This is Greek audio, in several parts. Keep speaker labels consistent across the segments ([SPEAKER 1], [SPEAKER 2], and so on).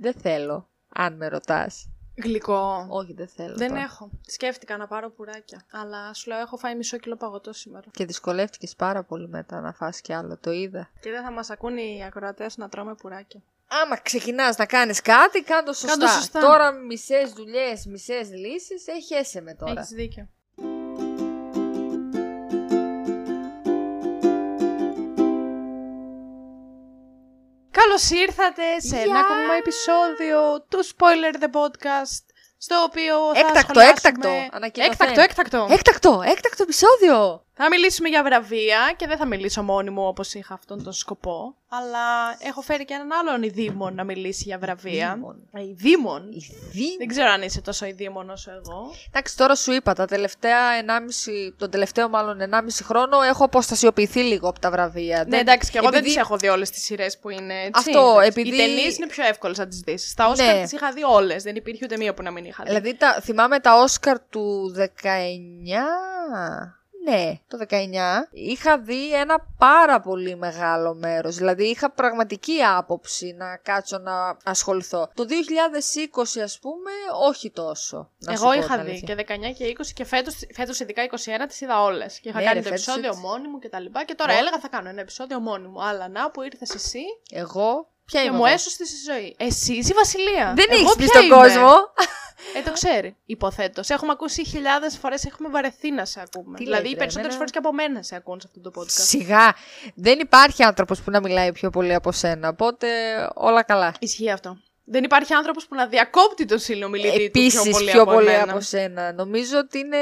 [SPEAKER 1] Δεν θέλω, αν με ρωτάς.
[SPEAKER 2] Γλυκό.
[SPEAKER 1] Όχι, δεν θέλω.
[SPEAKER 2] Δεν
[SPEAKER 1] τώρα.
[SPEAKER 2] έχω. Σκέφτηκα να πάρω πουράκια. Αλλά σου λέω, έχω φάει μισό κιλό παγωτό σήμερα.
[SPEAKER 1] Και δυσκολεύτηκες πάρα πολύ μετά να φας κι άλλο, το είδα.
[SPEAKER 2] Και δεν θα μας ακούνε οι ακροατές να τρώμε πουράκια.
[SPEAKER 1] Άμα ξεκινάς να κάνεις κάτι, κάντο σωστά.
[SPEAKER 2] Κάντο σωστά.
[SPEAKER 1] Τώρα μισές δουλειές, μισές λύσεις, έχεσαι με τώρα.
[SPEAKER 2] Έχεις δίκιο. Καλώς ήρθατε σε ένα
[SPEAKER 1] Γεια!
[SPEAKER 2] ακόμα επεισόδιο του Spoiler the Podcast στο οποίο θα
[SPEAKER 1] Έκτακτο,
[SPEAKER 2] σχολιάσουμε-
[SPEAKER 1] έκτακτο, ανακοινωθέν.
[SPEAKER 2] Έκτακτο, έκτακτο.
[SPEAKER 1] Έκτακτο, έκτακτο επεισόδιο!
[SPEAKER 2] Θα μιλήσουμε για βραβεία και δεν θα μιλήσω μόνη μου όπως είχα αυτόν τον σκοπό. Αλλά έχω φέρει και έναν άλλον ειδήμον να μιλήσει για βραβεία.
[SPEAKER 1] Ειδήμον.
[SPEAKER 2] Ε, Ειδήμον.
[SPEAKER 1] Η δι-
[SPEAKER 2] Δεν ξέρω αν είσαι τόσο ειδήμον όσο εγώ.
[SPEAKER 1] Εντάξει, τώρα σου είπα, τα τελευταία 1,5, τον τελευταίο μάλλον 1,5 χρόνο έχω αποστασιοποιηθεί λίγο από τα βραβεία.
[SPEAKER 2] Ναι, εντάξει, και εγώ δεν
[SPEAKER 1] επειδή-
[SPEAKER 2] τις έχω δει όλες τις σειρές που είναι. Έτσι,
[SPEAKER 1] Αυτό,
[SPEAKER 2] εντάξει.
[SPEAKER 1] επειδή-
[SPEAKER 2] Οι ταινίες είναι πιο εύκολες να τις δεις. Στα Όσκαρ
[SPEAKER 1] Ναι.
[SPEAKER 2] τις είχα δει όλες. Δεν υπήρχε ούτε μία που να μην είχα δει.
[SPEAKER 1] Δηλαδή, τα, θυμάμαι τα Όσκαρ του 19... Ναι, το 19 είχα δει ένα πάρα πολύ μεγάλο μέρος. Δηλαδή είχα πραγματική άποψη να κάτσω να ασχοληθώ. Το 2020 ας πούμε όχι τόσο. Να σου
[SPEAKER 2] εγώ
[SPEAKER 1] πω
[SPEAKER 2] είχα
[SPEAKER 1] την
[SPEAKER 2] δει
[SPEAKER 1] αλήθεια.
[SPEAKER 2] και 19 και 20 και φέτος φέτος ειδικά 21 τις είδα όλες. Και είχα
[SPEAKER 1] Ναι,
[SPEAKER 2] κάνει
[SPEAKER 1] ρε,
[SPEAKER 2] το
[SPEAKER 1] φέτος
[SPEAKER 2] επεισόδιο
[SPEAKER 1] έτσι.
[SPEAKER 2] μόνη μου και τα λοιπά. Και τώρα
[SPEAKER 1] Ω.
[SPEAKER 2] έλεγα θα κάνω ένα επεισόδιο μόνη μου. Αλλά να που ήρθες εσύ
[SPEAKER 1] Εγώ, ποια
[SPEAKER 2] και
[SPEAKER 1] είμαι
[SPEAKER 2] μου
[SPEAKER 1] εγώ;
[SPEAKER 2] έσωσε στη ζωή. Εσύ είσαι η Βασιλεία.
[SPEAKER 1] Δεν
[SPEAKER 2] Εγώ
[SPEAKER 1] έχεις πει
[SPEAKER 2] ποια
[SPEAKER 1] στον
[SPEAKER 2] είμαι;
[SPEAKER 1] κόσμο.
[SPEAKER 2] Ε, το ξέρει. Υποθέτως. Σε έχουμε ακούσει χιλιάδες φορές, έχουμε βαρεθεί να σε ακούμε.
[SPEAKER 1] Τι
[SPEAKER 2] δηλαδή,
[SPEAKER 1] λέτε,
[SPEAKER 2] οι περισσότερες
[SPEAKER 1] εμένα-
[SPEAKER 2] φορές και από μένα σε ακούν σε αυτό το podcast.
[SPEAKER 1] Σιγά. Δεν υπάρχει άνθρωπος που να μιλάει πιο πολύ από σένα. Οπότε όλα καλά.
[SPEAKER 2] Ισχύει αυτό. Δεν υπάρχει άνθρωπος που να διακόπτει τον συνομιλητή
[SPEAKER 1] Επίσης
[SPEAKER 2] του πιο πολύ,
[SPEAKER 1] πιο
[SPEAKER 2] από,
[SPEAKER 1] πολύ
[SPEAKER 2] εμένα.
[SPEAKER 1] από σένα. Νομίζω ότι είναι...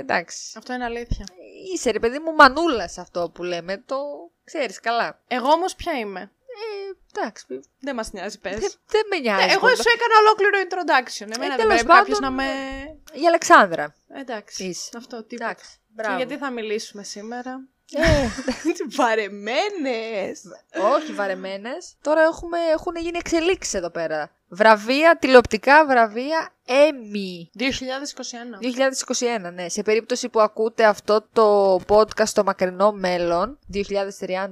[SPEAKER 1] Εντάξει.
[SPEAKER 2] Αυτό είναι αλήθεια.
[SPEAKER 1] Είσαι ρε παιδί μου μανούλας σε αυτό που λέμε. Το ξέρεις καλά.
[SPEAKER 2] Εγώ όμως ποια είμαι;
[SPEAKER 1] Ε, εντάξει. Δεν
[SPEAKER 2] Δεν μας νοιάζει, πες.
[SPEAKER 1] δεν με νοιάζει.
[SPEAKER 2] εγώ
[SPEAKER 1] πολύ.
[SPEAKER 2] σου έκανα ολόκληρο introduction. Εμένα δεν
[SPEAKER 1] τέλος
[SPEAKER 2] πρέπει κάποιος
[SPEAKER 1] πάντων,
[SPEAKER 2] να με.
[SPEAKER 1] Η Αλεξάνδρα.
[SPEAKER 2] Εντάξει.
[SPEAKER 1] Είσαι.
[SPEAKER 2] Αυτό τίποτα.
[SPEAKER 1] Εντάξει.
[SPEAKER 2] Και
[SPEAKER 1] Μπράβο.
[SPEAKER 2] γιατί θα μιλήσουμε σήμερα;
[SPEAKER 1] Ε,
[SPEAKER 2] Βαρεμένες!
[SPEAKER 1] όχι βαρεμένες. Τώρα έχουμε, έχουν γίνει εξελίξεις εδώ πέρα. Βραβεία, τηλεοπτικά βραβεία Emmy.
[SPEAKER 2] 2021.
[SPEAKER 1] 2021, ναι. Σε περίπτωση που ακούτε αυτό το podcast στο μακρινό μέλλον, 2030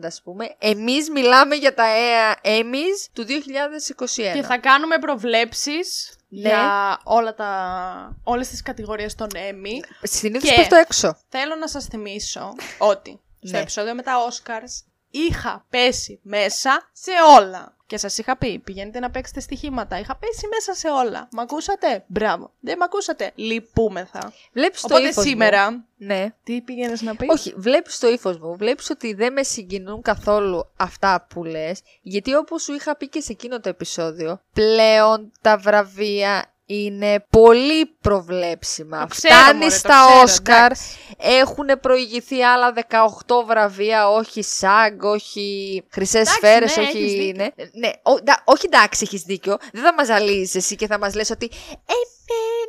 [SPEAKER 1] ας πούμε, εμείς μιλάμε για τα ε, Emmys του 2021.
[SPEAKER 2] Και θα κάνουμε προβλέψεις
[SPEAKER 1] Ναι.
[SPEAKER 2] για όλα τα, όλες τις κατηγορίες των Emmy.
[SPEAKER 1] Συνήθως
[SPEAKER 2] Και-
[SPEAKER 1] πέφτω έξω.
[SPEAKER 2] Θέλω να σας θυμίσω ότι στο
[SPEAKER 1] Ναι.
[SPEAKER 2] επεισόδιο με τα Oscars είχα πέσει μέσα σε όλα. Και σας είχα πει, πηγαίνετε να παίξετε στοιχήματα. Είχα πέσει μέσα σε όλα. Μ' ακούσατε; Μπράβο. Δεν μ' ακούσατε; Λυπούμεθα.
[SPEAKER 1] Βλέπεις το
[SPEAKER 2] Οπότε
[SPEAKER 1] ύφος μου.
[SPEAKER 2] σήμερα...
[SPEAKER 1] Ναι.
[SPEAKER 2] Τι πήγαινες να πεις;
[SPEAKER 1] Όχι, βλέπεις το ύφος μου. Βλέπεις ότι δεν με συγκινούν καθόλου αυτά που λες. Γιατί όπως σου είχα πει και σε εκείνο το επεισόδιο, πλέον τα βραβεία είναι πολύ προβλέψιμα.
[SPEAKER 2] Το ξέρω,
[SPEAKER 1] Φτάνει
[SPEAKER 2] μωρέ, το
[SPEAKER 1] στα
[SPEAKER 2] ξέρω,
[SPEAKER 1] Όσκαρ,
[SPEAKER 2] εντάξει.
[SPEAKER 1] έχουν προηγηθεί άλλα 18 βραβεία, όχι ΣΑΓ, όχι χρυσές
[SPEAKER 2] Εντάξει,
[SPEAKER 1] σφαίρες,
[SPEAKER 2] ναι, έχεις
[SPEAKER 1] όχι.
[SPEAKER 2] δίκιο.
[SPEAKER 1] Ναι, ναι ο, ντα- όχι εντάξει, έχεις δίκιο. Δεν θα μας ζαλίζεις εσύ και θα μας λες ότι. Ε,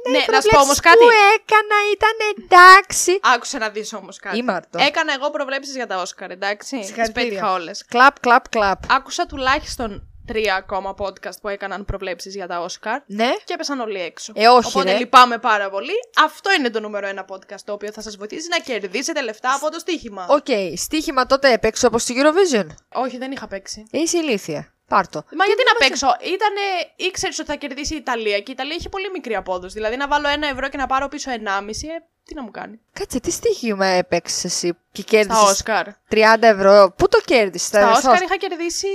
[SPEAKER 1] ναι, ναι,
[SPEAKER 2] Ναι,
[SPEAKER 1] οι
[SPEAKER 2] να σου πω όμως
[SPEAKER 1] προβλέψεις
[SPEAKER 2] κάτι.
[SPEAKER 1] που έκανα ήταν εντάξει.
[SPEAKER 2] Άκουσε να δεις όμως κάτι.
[SPEAKER 1] Ήμαρτο.
[SPEAKER 2] Έκανα εγώ προβλέψεις για τα Όσκαρ, εντάξει. Τις
[SPEAKER 1] Συγχαρητήρια.
[SPEAKER 2] πέτυχα όλες.
[SPEAKER 1] Κλαπ, κλαπ, κλαπ.
[SPEAKER 2] Άκουσα τουλάχιστον τρία ακόμα podcast που έκαναν προβλέψεις για τα Όσκαρ.
[SPEAKER 1] Ναι.
[SPEAKER 2] Και έπεσαν όλοι έξω.
[SPEAKER 1] Ε, όχι,
[SPEAKER 2] Οπότε
[SPEAKER 1] ρε.
[SPEAKER 2] λυπάμαι πάρα πολύ. Αυτό είναι το νούμερο ένα podcast το οποίο θα σας βοηθήσει να κερδίσετε λεφτά από το στοίχημα.
[SPEAKER 1] Οκ, στοίχημα τότε έπαιξε όπως στη Eurovision.
[SPEAKER 2] Όχι, δεν είχα παίξει.
[SPEAKER 1] Ε, Είσαι ηλίθεια. Πάρτο.
[SPEAKER 2] Μα γιατί να παίξω, ήτανε, ήξερες ότι θα κερδίσει η Ιταλία και η Ιταλία έχει πολύ μικρή απόδοση. Δηλαδή να βάλω ένα ευρώ και να πάρω πίσω 1,5, ε, τι να μου κάνει.
[SPEAKER 1] Κάτσε, τι στοίχημα έπαιξες εσύ και
[SPEAKER 2] Στα
[SPEAKER 1] κέρδισε
[SPEAKER 2] Όσκαρ.
[SPEAKER 1] 30 ευρώ. Πού το κέρδισες,
[SPEAKER 2] Στα Όσκαρ είχα κερδίσει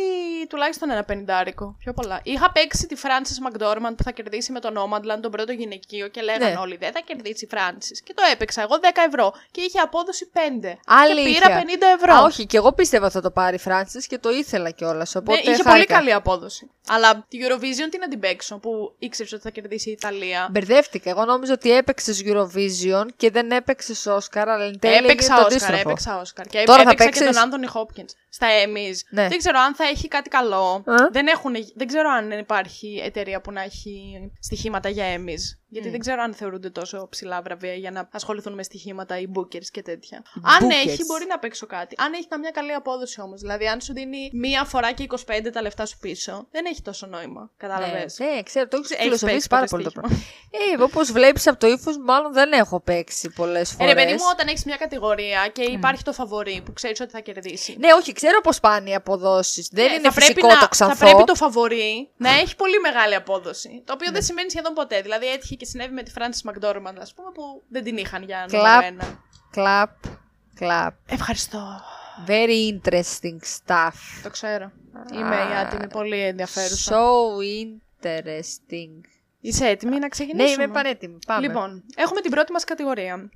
[SPEAKER 2] τουλάχιστον ένα πενιντάρικο. Πιο πολλά. Είχα παίξει τη Frances McDormand που θα κερδίσει με τον Nomadland τον πρώτο γυναικείο και λέγανε
[SPEAKER 1] Ναι.
[SPEAKER 2] όλοι δεν θα κερδίσει η Frances. Και το έπαιξα εγώ 10 ευρώ και είχε απόδοση 5.
[SPEAKER 1] Αλήθεια.
[SPEAKER 2] Και πήρα 50 ευρώ.
[SPEAKER 1] Α, όχι, και εγώ πίστευα θα το πάρει η Francis και το ήθελα κιόλας.
[SPEAKER 2] Ναι,
[SPEAKER 1] Οπότε
[SPEAKER 2] είχε
[SPEAKER 1] χάρηκα.
[SPEAKER 2] πολύ καλή απόδοση. Αλλά τη Eurovision τι να την παίξω που ήξερε ότι θα κερδίσει η Ιταλία.
[SPEAKER 1] Μπερδεύτηκα. Εγώ νόμιζα ότι έπαιξες Eurovision και δεν έπαιξες Όσκαρ, αλλά εν τέλει έγινε
[SPEAKER 2] Έπαιξα
[SPEAKER 1] το
[SPEAKER 2] Όσκαρ,
[SPEAKER 1] αντίστροφο.
[SPEAKER 2] Έπαιξα Όσκαρ. Και
[SPEAKER 1] Τώρα θα
[SPEAKER 2] έπαιξα και
[SPEAKER 1] παίξεις;
[SPEAKER 2] τον Άντωνι Χόπκινς στα Emmys.
[SPEAKER 1] Ναι.
[SPEAKER 2] Δεν ξέρω αν θα έχει κάτι καλό.
[SPEAKER 1] Α.
[SPEAKER 2] Δεν, έχουν, δεν ξέρω αν υπάρχει εταιρεία που να έχει στοιχήματα για Emmys. Γιατί δεν ξέρω αν θεωρούνται τόσο ψηλά βραβεία για να ασχοληθούν με στοιχήματα οι bookers και τέτοια. Αν
[SPEAKER 1] Bookers.
[SPEAKER 2] έχει, μπορεί να παίξω κάτι. Αν έχει καμιά καλή απόδοση όμως. Δηλαδή, αν σου δίνει μία φορά και 25 τα λεφτά σου πίσω, δεν έχει τόσο νόημα. Κατάλαβες;
[SPEAKER 1] Ναι, ναι, ξέρω, το έχεις
[SPEAKER 2] Έχεις
[SPEAKER 1] φιλοσοφήσει
[SPEAKER 2] παίξει
[SPEAKER 1] πάρα
[SPEAKER 2] ποτέ
[SPEAKER 1] πολύ το
[SPEAKER 2] στοίχημα;
[SPEAKER 1] πράγμα. Ε, όπως βλέπεις από το ύφος, μάλλον δεν έχω παίξει πολλές
[SPEAKER 2] Ε,
[SPEAKER 1] φορέ.
[SPEAKER 2] ρε παιδί μου, όταν έχεις μια κατηγορία και υπάρχει το φαβορή που ξέρεις ότι θα κερδίσει.
[SPEAKER 1] Ναι, όχι, ξέρει Ξέρω πώ πάνε οι αποδόσεις. Δεν
[SPEAKER 2] Ε,
[SPEAKER 1] είναι
[SPEAKER 2] θα πρέπει
[SPEAKER 1] φυσικό
[SPEAKER 2] να,
[SPEAKER 1] το ξανθό.
[SPEAKER 2] Θα πρέπει το φαβορή να έχει πολύ μεγάλη απόδοση. Το οποίο δεν συμβαίνει σχεδόν ποτέ. Δηλαδή έτυχε και συνέβη με τη Frances McDormand, ας πούμε, που δεν την είχαν για νούμερο
[SPEAKER 1] Κλαπ.
[SPEAKER 2] ένα.
[SPEAKER 1] Κλαπ. Κλαπ.
[SPEAKER 2] Ευχαριστώ.
[SPEAKER 1] Very interesting stuff.
[SPEAKER 2] Το ξέρω. Είμαι η άτιμη, πολύ ενδιαφέρουσα.
[SPEAKER 1] So interesting.
[SPEAKER 2] Είσαι έτοιμη να
[SPEAKER 1] Ναι,
[SPEAKER 2] ξεκινήσουμε.
[SPEAKER 1] είμαι πανέτοιμη. Πάμε.
[SPEAKER 2] Λοιπόν, έχουμε την πρώτη μας κατηγορία.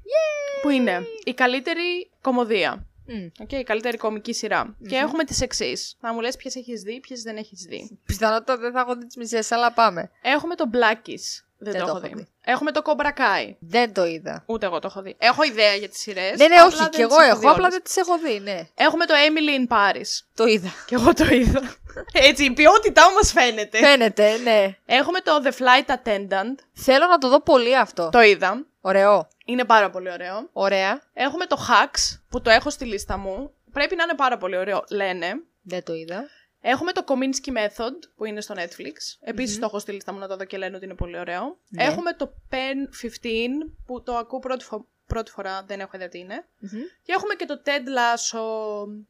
[SPEAKER 2] Που είναι η καλύτερη κομμωδία.
[SPEAKER 1] Μμ.
[SPEAKER 2] Okay, η καλύτερη κομική σειρά. Και έχουμε τις εξής. Να μου λες ποιες έχεις δει, ποιες δεν έχεις δει.
[SPEAKER 1] Πιθανότατα δεν θα έχω δει τις μισές, αλλά πάμε.
[SPEAKER 2] Έχουμε το Blackies. Δεν, το, έχω δει. Έχουμε το Cobra Kai.
[SPEAKER 1] Δεν το είδα.
[SPEAKER 2] Ούτε εγώ το έχω δει. Έχω ιδέα για τις σειρές.
[SPEAKER 1] Ναι, ναι,
[SPEAKER 2] απλά
[SPEAKER 1] όχι,
[SPEAKER 2] δεν
[SPEAKER 1] κι
[SPEAKER 2] τις
[SPEAKER 1] εγώ
[SPEAKER 2] δει
[SPEAKER 1] έχω. Απλά
[SPEAKER 2] όλες.
[SPEAKER 1] δεν τις έχω δει, ναι.
[SPEAKER 2] Έχουμε το Emily in Paris.
[SPEAKER 1] Το είδα.
[SPEAKER 2] Και εγώ το είδα. Έτσι, η ποιότητά μας φαίνεται.
[SPEAKER 1] Φαίνεται, ναι.
[SPEAKER 2] Έχουμε το The Flight Attendant.
[SPEAKER 1] Θέλω να το δω πολύ αυτό.
[SPEAKER 2] Το είδα.
[SPEAKER 1] Ωραίο.
[SPEAKER 2] Είναι πάρα πολύ ωραίο.
[SPEAKER 1] Ωραία.
[SPEAKER 2] Έχουμε το Hacks που το έχω στη λίστα μου. Πρέπει να είναι πάρα πολύ ωραίο, λένε.
[SPEAKER 1] Δεν το είδα.
[SPEAKER 2] Έχουμε το Kominsky Method που είναι στο Netflix. επισης το έχω στη λίστα μου να το δω και λένε ότι είναι πολύ ωραίο.
[SPEAKER 1] Ναι.
[SPEAKER 2] Έχουμε το Pen 15 που το ακούω πρώτη, φο- πρώτη φορά, δεν έχω ιδέα τι είναι. Και έχουμε και το Ted Lasso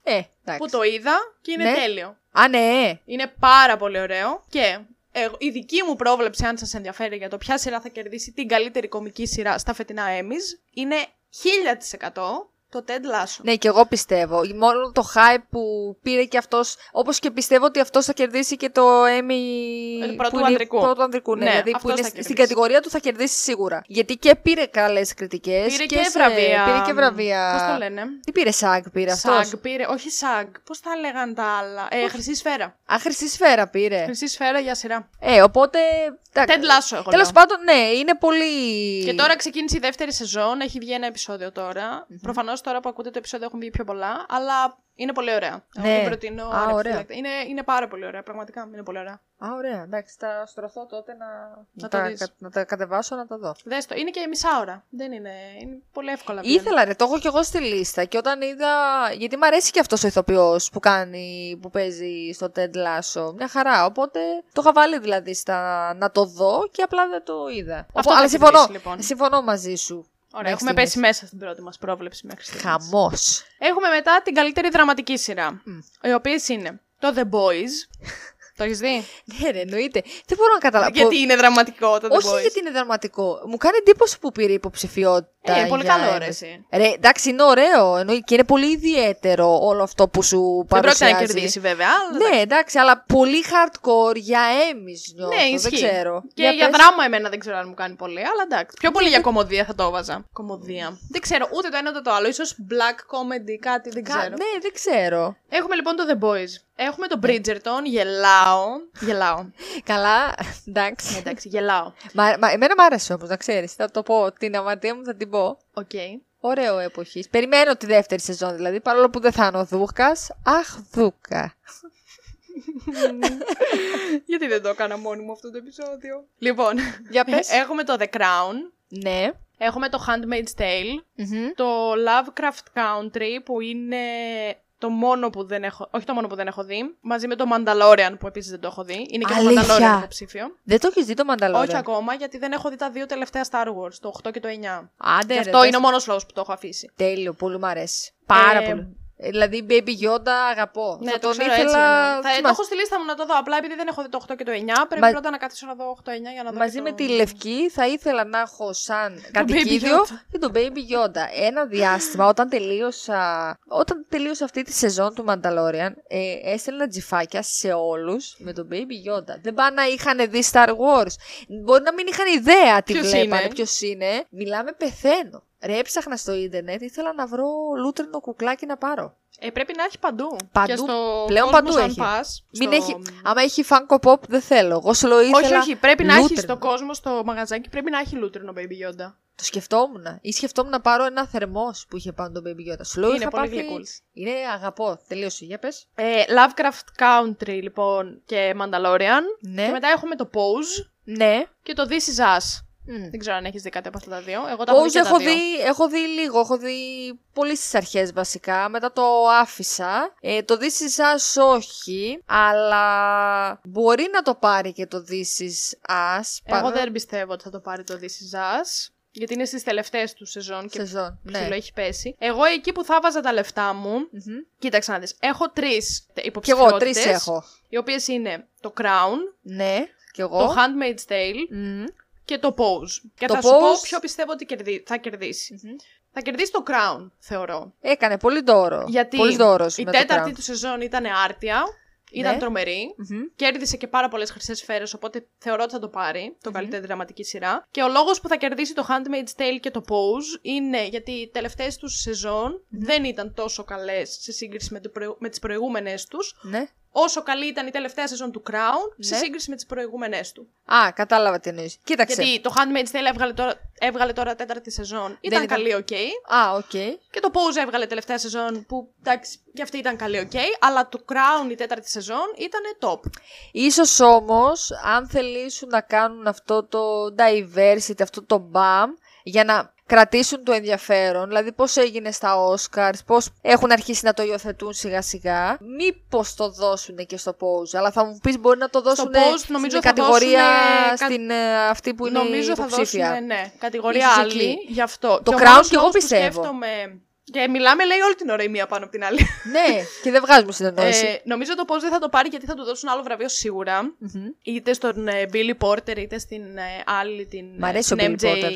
[SPEAKER 1] Ε, εντάξει.
[SPEAKER 2] που το είδα και είναι
[SPEAKER 1] Ναι.
[SPEAKER 2] τέλειο.
[SPEAKER 1] Α, ναι.
[SPEAKER 2] Είναι πάρα πολύ ωραίο και εγώ- η δική μου πρόβλεψη, αν σας ενδιαφέρει για το ποια σειρά θα κερδίσει την καλύτερη κομική σειρά στα φετινά Emmys, είναι 1000% το Ted Lasso.
[SPEAKER 1] Ναι, και εγώ πιστεύω. Μόνο το hype που πήρε και αυτός. Όπως και πιστεύω ότι αυτός θα κερδίσει και το Emmy.
[SPEAKER 2] Ε, πρώτου
[SPEAKER 1] που είναι
[SPEAKER 2] ανδρικού.
[SPEAKER 1] Πρώτου ανδρικού, ναι.
[SPEAKER 2] Ναι,
[SPEAKER 1] δηλαδή που
[SPEAKER 2] αυτός
[SPEAKER 1] είναι
[SPEAKER 2] θα
[SPEAKER 1] στην
[SPEAKER 2] κερδίσει.
[SPEAKER 1] κατηγορία του θα κερδίσει σίγουρα. Γιατί και πήρε καλές κριτικές.
[SPEAKER 2] Πήρε και, βραβεία.
[SPEAKER 1] Πήρε και βραβεία.
[SPEAKER 2] Πώς το λένε;
[SPEAKER 1] Τι πήρε, SAG πήρε αυτός;
[SPEAKER 2] Σαγκ πήρε, όχι σαγκ. Πώς τα λέγαν τα άλλα; Ε, χρυσή σφαίρα.
[SPEAKER 1] Α, χρυσή σφαίρα πήρε.
[SPEAKER 2] Χρυσή σφαίρα για σειρά.
[SPEAKER 1] Ε, οπότε.
[SPEAKER 2] Ted Lasso έχω
[SPEAKER 1] Τέλος
[SPEAKER 2] λέω.
[SPEAKER 1] πάντων, ναι, είναι πολύ.
[SPEAKER 2] Και τώρα ξεκίνησε η δεύτερη σεζόν. Έχει βγει ένα επεισόδιο τώρα. Προφανώς τώρα που ακούτε το επεισόδιο έχουν βγει πιο πολλά. Αλλά είναι πολύ ωραία. Εγώ
[SPEAKER 1] Ναι.
[SPEAKER 2] την προτείνω
[SPEAKER 1] Α,
[SPEAKER 2] ανεπιφύλακτα. Είναι, είναι πάρα πολύ ωραία. Πραγματικά είναι πολύ ωραία.
[SPEAKER 1] Α, ωραία. Εντάξει, θα στρωθώ τότε να,
[SPEAKER 2] Να το
[SPEAKER 1] τα,
[SPEAKER 2] δεις.
[SPEAKER 1] κα- να τα κατεβάσω να τα δω.
[SPEAKER 2] Δες το. Είναι και μισά ώρα. Δεν είναι. Είναι πολύ εύκολα. πηγαίνει.
[SPEAKER 1] Ήθελα ρε, το έχω κι εγώ στη λίστα και όταν είδα. Γιατί μου αρέσει και αυτός ο ηθοποιός που κάνει, που παίζει στο Ted Lasso. Μια χαρά. Οπότε το είχα βάλει δηλαδή στα να το δω και απλά δεν το είδα.
[SPEAKER 2] Αυτό
[SPEAKER 1] Οπό-
[SPEAKER 2] θα
[SPEAKER 1] αλλά συμφωνώ,
[SPEAKER 2] κερδίσει, λοιπόν.
[SPEAKER 1] συμφωνώ μαζί σου.
[SPEAKER 2] Ωραία,
[SPEAKER 1] Μέχρι
[SPEAKER 2] έχουμε
[SPEAKER 1] στιγμής.
[SPEAKER 2] πέσει μέσα στην πρώτη μας πρόβλεψη μέχρι στιγμής.
[SPEAKER 1] Χαμός.
[SPEAKER 2] Έχουμε μετά την καλύτερη δραματική σειρά. Οι οποίες είναι το The Boys. Το έχεις δει;
[SPEAKER 1] Ναι, ρε, εννοείται. Δεν μπορώ να καταλάβω.
[SPEAKER 2] Γιατί είναι δραματικό το The
[SPEAKER 1] Όχι
[SPEAKER 2] Boys.
[SPEAKER 1] γιατί είναι δραματικό. Μου κάνει εντύπωση που πήρε υποψηφιότητα.
[SPEAKER 2] Ε, πολύ
[SPEAKER 1] για
[SPEAKER 2] καλό,
[SPEAKER 1] Emmys.
[SPEAKER 2] ρε, εσύ.
[SPEAKER 1] Ρε, εντάξει, είναι ωραίο. Εννοεί, και είναι πολύ ιδιαίτερο όλο αυτό που σου
[SPEAKER 2] Δεν
[SPEAKER 1] παρουσιάζει.
[SPEAKER 2] πρόκειται να κερδίσει βέβαια. Αλλά
[SPEAKER 1] Ναι, εντάξει, αλλά πολύ hardcore για Emmys νιώθω.
[SPEAKER 2] Ναι,
[SPEAKER 1] δεν
[SPEAKER 2] ισχύει.
[SPEAKER 1] ξέρω.
[SPEAKER 2] Και για,
[SPEAKER 1] πες.
[SPEAKER 2] δράμα εμένα δεν ξέρω αν μου κάνει πολύ, αλλά εντάξει. Πιο πολύ για κομμωδία θα το έβαζα. Κομμωδία. Δεν ξέρω ούτε το ένα ούτε το άλλο. Ίσως black comedy, κάτι δεν
[SPEAKER 1] Κα-
[SPEAKER 2] ξέρω.
[SPEAKER 1] Ναι, δεν ξέρω.
[SPEAKER 2] Έχουμε λοιπόν το The Boys. Έχουμε το Bridgerton. Γελάω. Γελάω.
[SPEAKER 1] Καλά, εντάξει.
[SPEAKER 2] Εντάξει, γελάω.
[SPEAKER 1] Μα, μα, εμένα μου άρεσε όμως, να ξέρεις. Θα το πω. Την αμαρτία μου θα την πω.
[SPEAKER 2] Οκ.
[SPEAKER 1] Ωραίο εποχής. Περιμένω τη δεύτερη σεζόν δηλαδή, παρόλο που δεν θα είναι ο Δούκας. Αχ, Δούκα.
[SPEAKER 2] Γιατί δεν το έκανα μόνη μου αυτό το επεισόδιο. Λοιπόν,
[SPEAKER 1] Για πες.
[SPEAKER 2] έχουμε το The Crown.
[SPEAKER 1] ναι.
[SPEAKER 2] Έχουμε το Handmaid's Tale.
[SPEAKER 1] Μμμ.
[SPEAKER 2] Το Lovecraft Country που είναι το μόνο που δεν έχω, όχι το μόνο που δεν έχω δει, μαζί με το Mandalorian που επίσης δεν το έχω δει. Είναι και
[SPEAKER 1] Αλήθεια;
[SPEAKER 2] το Mandalorian υποψήφιο.
[SPEAKER 1] Δεν το έχεις δει το Μανταλόρια.
[SPEAKER 2] Όχι ακόμα γιατί δεν έχω δει τα δύο τελευταία Star Wars, το 8 και το 9.
[SPEAKER 1] Άντε,
[SPEAKER 2] Γι'
[SPEAKER 1] ρε,
[SPEAKER 2] αυτό
[SPEAKER 1] δες.
[SPEAKER 2] είναι ο μόνος λόγος που το έχω αφήσει.
[SPEAKER 1] Τέλειο, πολύ μου αρέσει. Πάρα
[SPEAKER 2] Ε,
[SPEAKER 1] πολύ. Ε, Δηλαδή, Baby Yoda αγαπώ.
[SPEAKER 2] Ναι,
[SPEAKER 1] θα
[SPEAKER 2] το
[SPEAKER 1] τον
[SPEAKER 2] ξέρω
[SPEAKER 1] ήθελα.
[SPEAKER 2] έτσι. εννοώ. Θα, το
[SPEAKER 1] θυμάσαι,
[SPEAKER 2] έχω στη λίστα μου να το δω. Απλά επειδή δεν έχω δει το 8 και το 9, πρέπει
[SPEAKER 1] Μα-
[SPEAKER 2] πρώτα να καθίσω να δω 8-9 για να δω.
[SPEAKER 1] Μαζί
[SPEAKER 2] και
[SPEAKER 1] με
[SPEAKER 2] το...
[SPEAKER 1] τη Λευκή θα ήθελα να έχω σαν
[SPEAKER 2] Baby
[SPEAKER 1] κατοικίδιο
[SPEAKER 2] Yoda.
[SPEAKER 1] και τον Baby Yoda. Ένα διάστημα όταν τελείωσα, όταν τελείωσα αυτή τη σεζόν του Mandalorian ε, έστελνα τζιφάκια σε όλους με τον Baby Yoda. Δεν πάνε να είχαν δει Star Wars. Μπορεί να μην είχαν ιδέα τι
[SPEAKER 2] Ποιος
[SPEAKER 1] βλέπανε,
[SPEAKER 2] είναι;
[SPEAKER 1] ποιος είναι. Μιλάμε πεθαίνω. Ρε, έψαχνα στο ίντερνετ, ήθελα να βρω λούτρινο κουκλάκι να πάρω.
[SPEAKER 2] Ε, πρέπει να έχει παντού.
[SPEAKER 1] Παντού.
[SPEAKER 2] Και στο
[SPEAKER 1] Πλέον
[SPEAKER 2] Cosmos
[SPEAKER 1] παντού
[SPEAKER 2] αν
[SPEAKER 1] έχει.
[SPEAKER 2] πας,
[SPEAKER 1] Μην
[SPEAKER 2] στο-
[SPEAKER 1] έχει, άμα έχει Funko Pop δεν θέλω. Εγώ σου λέω ήθελα
[SPEAKER 2] Όχι, όχι. Πρέπει να έχει
[SPEAKER 1] λούτρινο.
[SPEAKER 2] στο κόσμο, στο μαγαζάκι, πρέπει να έχει λούτρινο Baby Yoda.
[SPEAKER 1] Το σκεφτόμουν. Ή σκεφτόμουν να πάρω ένα θερμός που είχε πάνω τον Baby Yoda. Σου λέω
[SPEAKER 2] Είναι
[SPEAKER 1] είχα
[SPEAKER 2] πολύ
[SPEAKER 1] πάθει-
[SPEAKER 2] γλυκούλης.
[SPEAKER 1] Είναι αγαπώ. Τελείωσε. Για πες.
[SPEAKER 2] Ε, Lovecraft Country, λοιπόν, και Mandalorian.
[SPEAKER 1] Ναι.
[SPEAKER 2] Και μετά έχουμε το Pose
[SPEAKER 1] Ναι.
[SPEAKER 2] και το This Is Us.
[SPEAKER 1] Μμ.
[SPEAKER 2] Δεν ξέρω αν έχεις δει κάτι από αυτά τα δύο. Εγώ τα έχω δει
[SPEAKER 1] Πώς
[SPEAKER 2] και τα
[SPEAKER 1] έχω
[SPEAKER 2] δύο.
[SPEAKER 1] δει, έχω δει λίγο, έχω δει πολύ στις αρχές βασικά, μετά το άφησα. Ε, το This Is Us όχι, αλλά μπορεί να το πάρει και το This Is Us.
[SPEAKER 2] Εγώ
[SPEAKER 1] παρά-
[SPEAKER 2] δεν πιστεύω ότι θα το πάρει το This Is Us. Γιατί είναι στις τελευταίες του σεζόν και
[SPEAKER 1] Σεζόν. Ναι.
[SPEAKER 2] ψηλό έχει πέσει. Εγώ εκεί που θα βάζα τα λεφτά μου.
[SPEAKER 1] Μμμ.
[SPEAKER 2] Κοίταξε να δεις. Έχω τρεις
[SPEAKER 1] Κι
[SPEAKER 2] υποψηφιότητε.
[SPEAKER 1] εγώ τρεις έχω.
[SPEAKER 2] Οι οποίες είναι το Crown,
[SPEAKER 1] Ναι, κι εγώ.
[SPEAKER 2] το Handmaid's Tale
[SPEAKER 1] Μμμ.
[SPEAKER 2] Και το Pose. Και
[SPEAKER 1] Το
[SPEAKER 2] θα σου πω
[SPEAKER 1] Pose-
[SPEAKER 2] ποιο πιστεύω ότι κερδί- θα κερδίσει.
[SPEAKER 1] Μμμ.
[SPEAKER 2] Θα κερδίσει το Crown, θεωρώ.
[SPEAKER 1] Έκανε πολύ δώρο.
[SPEAKER 2] Γιατί
[SPEAKER 1] Πολύς δώρος
[SPEAKER 2] η
[SPEAKER 1] με το
[SPEAKER 2] τέταρτη
[SPEAKER 1] Crown.
[SPEAKER 2] του σεζόν ήταν άρτια. Ήταν
[SPEAKER 1] Ναι.
[SPEAKER 2] τρομερή.
[SPEAKER 1] Μμμ.
[SPEAKER 2] Κέρδισε και πάρα πολλές χρυσές σφαίρες, οπότε θεωρώ ότι θα το πάρει. Το καλύτερη δραματική σειρά. Και ο λόγος που θα κερδίσει το Handmaid's Tale και το Pose είναι γιατί οι τελευταίες τους σεζόν δεν ήταν τόσο καλές σε σύγκριση με, το προηγου- με τις προηγούμενες τους.
[SPEAKER 1] Ναι.
[SPEAKER 2] Όσο καλή ήταν η τελευταία σεζόν του Crown σε
[SPEAKER 1] Ναι.
[SPEAKER 2] σύγκριση με τις προηγούμενε του.
[SPEAKER 1] Α, κατάλαβα τι εννοείς. Κοίταξε.
[SPEAKER 2] Γιατί το Handmaid's Tale έβγαλε τώρα, έβγαλε τώρα τέταρτη σεζόν. Ήταν,
[SPEAKER 1] ήταν-
[SPEAKER 2] καλή, οκ.
[SPEAKER 1] Α, οκ.
[SPEAKER 2] Και το Pose έβγαλε τελευταία σεζόν που εντάξει, και αυτή ήταν καλή, οκ. αλλά το Crown η τέταρτη σεζόν ήταν top.
[SPEAKER 1] Ίσως όμως, αν θελήσουν να κάνουν αυτό το diversity, αυτό το μπαμ, για να κρατήσουν το ενδιαφέρον, δηλαδή πώς έγινε στα Oscars, πώς έχουν αρχίσει να το υιοθετούν σιγά σιγά, μήπως το δώσουν και στο Pose, αλλά θα μου πεις μπορεί να το δώσουν
[SPEAKER 2] Pose νομίζω
[SPEAKER 1] στην
[SPEAKER 2] θα
[SPEAKER 1] κατηγορία
[SPEAKER 2] δώσουνε κα-
[SPEAKER 1] στην ε, αυτή που είναι
[SPEAKER 2] Νομίζω θα
[SPEAKER 1] υποψήφια.
[SPEAKER 2] δώσουν, ναι, κατηγορία
[SPEAKER 1] Ίσως
[SPEAKER 2] άλλη
[SPEAKER 1] εκεί.
[SPEAKER 2] γι' αυτό.
[SPEAKER 1] Το
[SPEAKER 2] και ο
[SPEAKER 1] Crown
[SPEAKER 2] μόνος
[SPEAKER 1] κι εγώ
[SPEAKER 2] λόγος που
[SPEAKER 1] πιστεύω.
[SPEAKER 2] σκέφτομαι... Και μιλάμε, λέει, όλη την ώρα η μία πάνω από την άλλη.
[SPEAKER 1] ναι, και δεν βγάζουμε συνεννόηση.
[SPEAKER 2] ε, νομίζω το Pose δεν θα το πάρει γιατί θα του δώσουν άλλο βραβείο σίγουρα.
[SPEAKER 1] Μμμ.
[SPEAKER 2] Είτε στον ε, Billy Porter είτε στην ε, άλλη την,
[SPEAKER 1] Μ' αρέσει ο
[SPEAKER 2] την
[SPEAKER 1] Billy
[SPEAKER 2] MJ
[SPEAKER 1] Porter.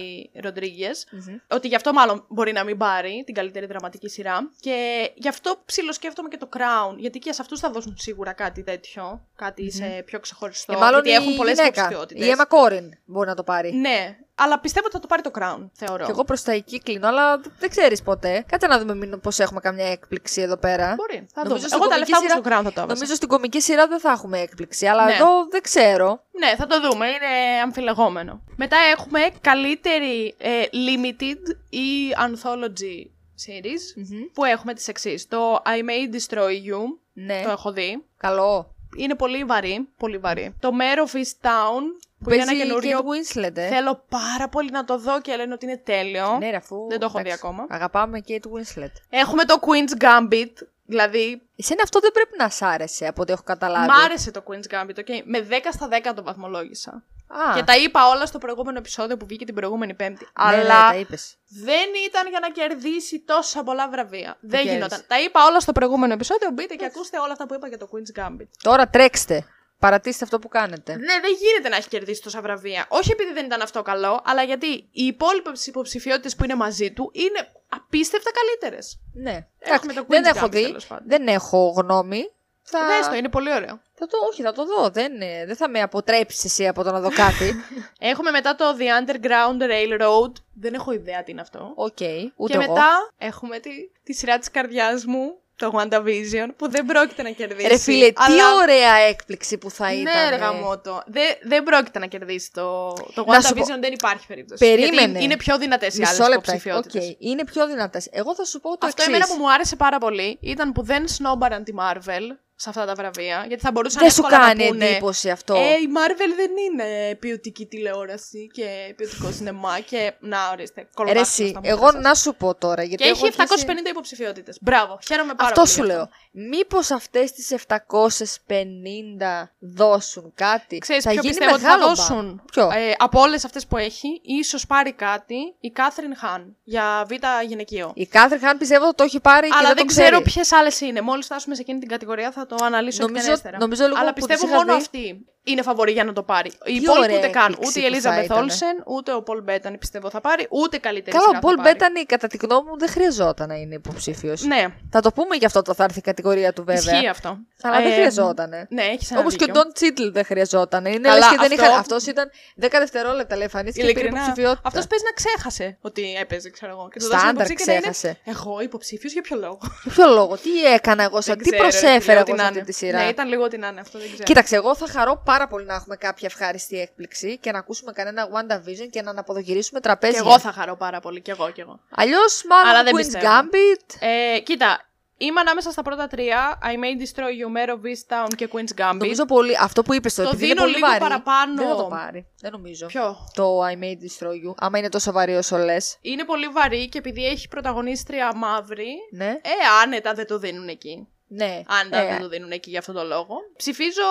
[SPEAKER 2] Rodriguez.
[SPEAKER 1] Μμμ.
[SPEAKER 2] Ότι γι' αυτό μάλλον μπορεί να μην πάρει την καλύτερη δραματική σειρά. Και γι' αυτό ψιλοσκέφτομαι και το Crown. Γιατί και σε αυτούς θα δώσουν σίγουρα κάτι τέτοιο. Κάτι σε πιο ξεχωριστό.
[SPEAKER 1] Και μάλλον
[SPEAKER 2] γιατί έχουν
[SPEAKER 1] η
[SPEAKER 2] πολλές
[SPEAKER 1] γυναίκα,
[SPEAKER 2] υποψηφιότητες.
[SPEAKER 1] η Emma Corrin μπορεί να το πάρει.
[SPEAKER 2] Ναι, αλλά πιστεύω ότι θα το πάρει το Crown, θεωρώ.
[SPEAKER 1] Και εγώ προς τα εκεί κλείνω, αλλά δεν ξέρεις ποτέ. Κάτσε να δούμε πώς έχουμε καμιά έκπληξη εδώ πέρα.
[SPEAKER 2] Μπορεί. Θα
[SPEAKER 1] Νομίζω
[SPEAKER 2] δούμε.
[SPEAKER 1] στην
[SPEAKER 2] Εγώ τα
[SPEAKER 1] κομική
[SPEAKER 2] λεφτά μου
[SPEAKER 1] σειρά-
[SPEAKER 2] στο Crown θα το έβαζα.
[SPEAKER 1] Νομίζω στην κομική σειρά δεν θα έχουμε έκπληξη, αλλά
[SPEAKER 2] Ναι.
[SPEAKER 1] εδώ δεν ξέρω.
[SPEAKER 2] Ναι, θα το δούμε. Είναι αμφιλεγόμενο. Μετά έχουμε καλύτερη ε, limited ή anthology series που έχουμε τις εξής. Το I May Destroy You,
[SPEAKER 1] Ναι,
[SPEAKER 2] το έχω δει.
[SPEAKER 1] καλό.
[SPEAKER 2] Είναι πολύ βαρύ, πολύ βαρύ. Το Mayor of East Town, που είναι ένα
[SPEAKER 1] Παίζει
[SPEAKER 2] καινούριο...
[SPEAKER 1] Kate Winslet, ε.
[SPEAKER 2] Θέλω πάρα πολύ να το δω και λένε ότι είναι τέλειο.
[SPEAKER 1] Ναι, ρε, αφού.
[SPEAKER 2] Δεν το έχω δει
[SPEAKER 1] εντάξει,
[SPEAKER 2] ακόμα.
[SPEAKER 1] Αγαπάμε Kate Winslet.
[SPEAKER 2] Έχουμε το Queen's Gambit, δηλαδή
[SPEAKER 1] Εσένα αυτό δεν πρέπει να σ' άρεσε από ό,τι έχω καταλάβει.
[SPEAKER 2] μ' άρεσε το Queen's Gambit, okay. με 10 στα 10 το βαθμολόγησα.
[SPEAKER 1] Α,
[SPEAKER 2] Και τα είπα όλα στο προηγούμενο επεισόδιο που βγήκε την προηγούμενη Πέμπτη.
[SPEAKER 1] ναι, ναι,
[SPEAKER 2] Αλλά
[SPEAKER 1] τα είπες.
[SPEAKER 2] δεν ήταν για να κερδίσει τόσα πολλά βραβεία. δεν
[SPEAKER 1] cares.
[SPEAKER 2] γινόταν. Τα είπα όλα στο προηγούμενο επεισόδιο. Μπείτε και ακούστε όλα αυτά που είπα για το Queen's Gambit.
[SPEAKER 1] Τώρα τρέξτε. Παρατήστε αυτό που κάνετε.
[SPEAKER 2] Ναι, δεν γίνεται να έχει κερδίσει τόσα βραβεία. Όχι επειδή δεν ήταν αυτό καλό, αλλά γιατί οι υπόλοιπες υποψηφιότητες που είναι μαζί του είναι απίστευτα καλύτερες.
[SPEAKER 1] Ναι.
[SPEAKER 2] Έχουμε
[SPEAKER 1] Εντάξει,
[SPEAKER 2] το
[SPEAKER 1] δεν
[SPEAKER 2] Queen's
[SPEAKER 1] έχω
[SPEAKER 2] Gambit,
[SPEAKER 1] δει.
[SPEAKER 2] τέλος πάντων.
[SPEAKER 1] Δεν έχω γνώμη. Θα...
[SPEAKER 2] Δες το, είναι πολύ ωραίο.
[SPEAKER 1] θα το, όχι, θα το δω. Δεν, ε, δεν θα με αποτρέψεις εσύ από το να δω κάτι.
[SPEAKER 2] Έχουμε μετά το The Underground Railroad. Δεν έχω ιδέα τι είναι αυτό.
[SPEAKER 1] Οκ, ούτε
[SPEAKER 2] και
[SPEAKER 1] εγώ.
[SPEAKER 2] μετά έχουμε τη, τη σειρά της καρδιάς μου, το WandaVision, που δεν πρόκειται να κερδίσει.
[SPEAKER 1] Ρε φίλε, τι
[SPEAKER 2] αλλά...
[SPEAKER 1] ωραία έκπληξη που θα ήταν.
[SPEAKER 2] Ναι, ρε
[SPEAKER 1] ε.
[SPEAKER 2] γαμώτο. Δεν, δεν πρόκειται να κερδίσει το, το
[SPEAKER 1] Να σου πω-
[SPEAKER 2] WandaVision, δεν υπάρχει περίπτωση.
[SPEAKER 1] Περίμενε.
[SPEAKER 2] Γιατί είναι πιο δυνατές οι
[SPEAKER 1] Μισό
[SPEAKER 2] άλλες
[SPEAKER 1] λεπτά.
[SPEAKER 2] υποψηφιότητες.
[SPEAKER 1] Οκ, είναι πιο δυνατές. Εγώ θα σου πω το
[SPEAKER 2] Αυτό
[SPEAKER 1] εξής.
[SPEAKER 2] εμένα που μου άρεσε πάρα πολύ ήταν που δεν σνόμπαραν τη Marvel σε αυτά τα βραβεία, γιατί θα μπορούσαν
[SPEAKER 1] Δεν σου
[SPEAKER 2] εύκολα να
[SPEAKER 1] κάνει
[SPEAKER 2] πούνε,
[SPEAKER 1] εντύπωση αυτό.
[SPEAKER 2] Ε, η Marvel δεν είναι ποιοτική τηλεόραση και ποιοτικό σινεμά και να ορίστε.
[SPEAKER 1] Ρε
[SPEAKER 2] κωλοδάχτυλο
[SPEAKER 1] εσύ,
[SPEAKER 2] στα μούτρα
[SPEAKER 1] εγώ
[SPEAKER 2] σας.
[SPEAKER 1] να σου πω τώρα. Γιατί
[SPEAKER 2] Και
[SPEAKER 1] έχω
[SPEAKER 2] έχει
[SPEAKER 1] αρχίσει-
[SPEAKER 2] 750 υποψηφιότητες. Μπράβο, χαίρομαι πάρα
[SPEAKER 1] Αυτό
[SPEAKER 2] πολύ.
[SPEAKER 1] σου
[SPEAKER 2] γι'
[SPEAKER 1] λέω. Μήπως αυτές τις 750 δώσουν κάτι;
[SPEAKER 2] Ξέρεις
[SPEAKER 1] θα
[SPEAKER 2] ποιο
[SPEAKER 1] γίνει
[SPEAKER 2] πιστεύω ότι θα
[SPEAKER 1] μεγάλο
[SPEAKER 2] δώσουν.
[SPEAKER 1] μπαμ. Ποιο;
[SPEAKER 2] Ε, από όλες αυτές που έχει, ίσως πάρει κάτι η Kathryn Hahn για β' γυναικείο.
[SPEAKER 1] Η Kathryn Hahn πιστεύω ότι το έχει πάρει και
[SPEAKER 2] Αλλά
[SPEAKER 1] δεν,
[SPEAKER 2] δεν
[SPEAKER 1] το
[SPEAKER 2] ξέρω
[SPEAKER 1] ξέρει.
[SPEAKER 2] ποιες άλλες είναι. Μόλις φτάσουμε σε εκείνη την κατηγορία θα το αναλύσω
[SPEAKER 1] Νομίζω-
[SPEAKER 2] εκτενέστερα.
[SPEAKER 1] νομίζω λίγο
[SPEAKER 2] Αλλά
[SPEAKER 1] που
[SPEAKER 2] πιστεύω
[SPEAKER 1] τις είχα
[SPEAKER 2] μόνο
[SPEAKER 1] δει.
[SPEAKER 2] αυτή είναι φαβορή για να το πάρει. Οι
[SPEAKER 1] Τι
[SPEAKER 2] υπόλοιποι
[SPEAKER 1] ωραία
[SPEAKER 2] ούτε καν.
[SPEAKER 1] έκπληξη
[SPEAKER 2] Ούτε η
[SPEAKER 1] που
[SPEAKER 2] Eliza
[SPEAKER 1] θα ήτανε.
[SPEAKER 2] beth Olsen, ούτε ο Paul Bettany πιστεύω θα πάρει, ούτε καλύτερη
[SPEAKER 1] Καλά, ο
[SPEAKER 2] σειρά θα
[SPEAKER 1] Paul
[SPEAKER 2] πάρει.
[SPEAKER 1] Bettany κατά τη γνώμη μου δεν χρειαζόταν να είναι υποψήφιος.
[SPEAKER 2] Ναι,
[SPEAKER 1] Θα το πούμε γι' αυτό το θα έρθει η κατηγορία του βέβαια.
[SPEAKER 2] ισχύει αυτό.
[SPEAKER 1] Αλλά δεν
[SPEAKER 2] Ε,
[SPEAKER 1] χρειαζόταν.
[SPEAKER 2] Ναι, έχει ένα
[SPEAKER 1] Όπως και ο
[SPEAKER 2] δίκιο.
[SPEAKER 1] Ντόν Τσίτλ δεν χρειαζόταν. Είναι
[SPEAKER 2] Καλά,
[SPEAKER 1] λες και δεν
[SPEAKER 2] αυτό-
[SPEAKER 1] είχα. Αυτός ήταν 10 δευτερόλεπτα λέει εμφανίστηκε και πήρε
[SPEAKER 2] Ειλικρινά,
[SPEAKER 1] υποψηφιότητα.
[SPEAKER 2] αυτός παίζει να ξέχασε ότι έπαιζε, ξέρω εγώ. Και του
[SPEAKER 1] Στάνταρ
[SPEAKER 2] δώσανε υποψήφια και να είναι,
[SPEAKER 1] ξέχασε.
[SPEAKER 2] Εγώ υποψήφιος για ποιο λόγο;
[SPEAKER 1] Για ποιο λόγο, τι έκανα εγώ, σαν,
[SPEAKER 2] Δεν
[SPEAKER 1] τι
[SPEAKER 2] ξέρω, ρε,
[SPEAKER 1] προσέφερα
[SPEAKER 2] φίλε,
[SPEAKER 1] εγώ
[SPEAKER 2] ό,τι
[SPEAKER 1] σε
[SPEAKER 2] να
[SPEAKER 1] αυτή
[SPEAKER 2] είναι.
[SPEAKER 1] τη σειρά;
[SPEAKER 2] Ναι, ήταν λίγο ό,τι να είναι αυτό, δεν ξέρω.
[SPEAKER 1] Κοίταξε, εγώ θα χαρώ πάρα πολύ να έχουμε κάποια ευχάριστη έκπληξη και να ακούσουμε κανένα WandaVision και να αναποδογυρίσουμε
[SPEAKER 2] Και
[SPEAKER 1] τραπέζια.
[SPEAKER 2] εγώ θα χαρώ πάρα πολύ, και εγώ, και εγώ.
[SPEAKER 1] Αλλιώς, μάλλον
[SPEAKER 2] Αλλά δεν
[SPEAKER 1] Queen's
[SPEAKER 2] πιστεύω.
[SPEAKER 1] Gambit.
[SPEAKER 2] Ε, κοίτα, είμαι ανάμεσα στα πρώτα τρία. I May Destroy You, Mare of Easttown και Queen's Gambit.
[SPEAKER 1] Νομίζω πολύ. Αυτό που είπες
[SPEAKER 2] Το
[SPEAKER 1] επειδή είναι
[SPEAKER 2] δίνω
[SPEAKER 1] πολύ
[SPEAKER 2] λίγο
[SPEAKER 1] βαρύ,
[SPEAKER 2] παραπάνω.
[SPEAKER 1] Δεν θα το πάρει. Δεν νομίζω.
[SPEAKER 2] Ποιο;
[SPEAKER 1] Το I May Destroy You. Άμα είναι τόσο βαρύ όσο λες.
[SPEAKER 2] Είναι πολύ βαρύ και επειδή έχει πρωταγωνίστρια μαύρη,
[SPEAKER 1] Ναι.
[SPEAKER 2] ε, άνετα δεν το δίνουν εκεί.
[SPEAKER 1] Ναι.
[SPEAKER 2] Άνετα
[SPEAKER 1] Ε,
[SPEAKER 2] δεν το δίνουν εκεί για αυτόν τον λόγο. Ψηφίζω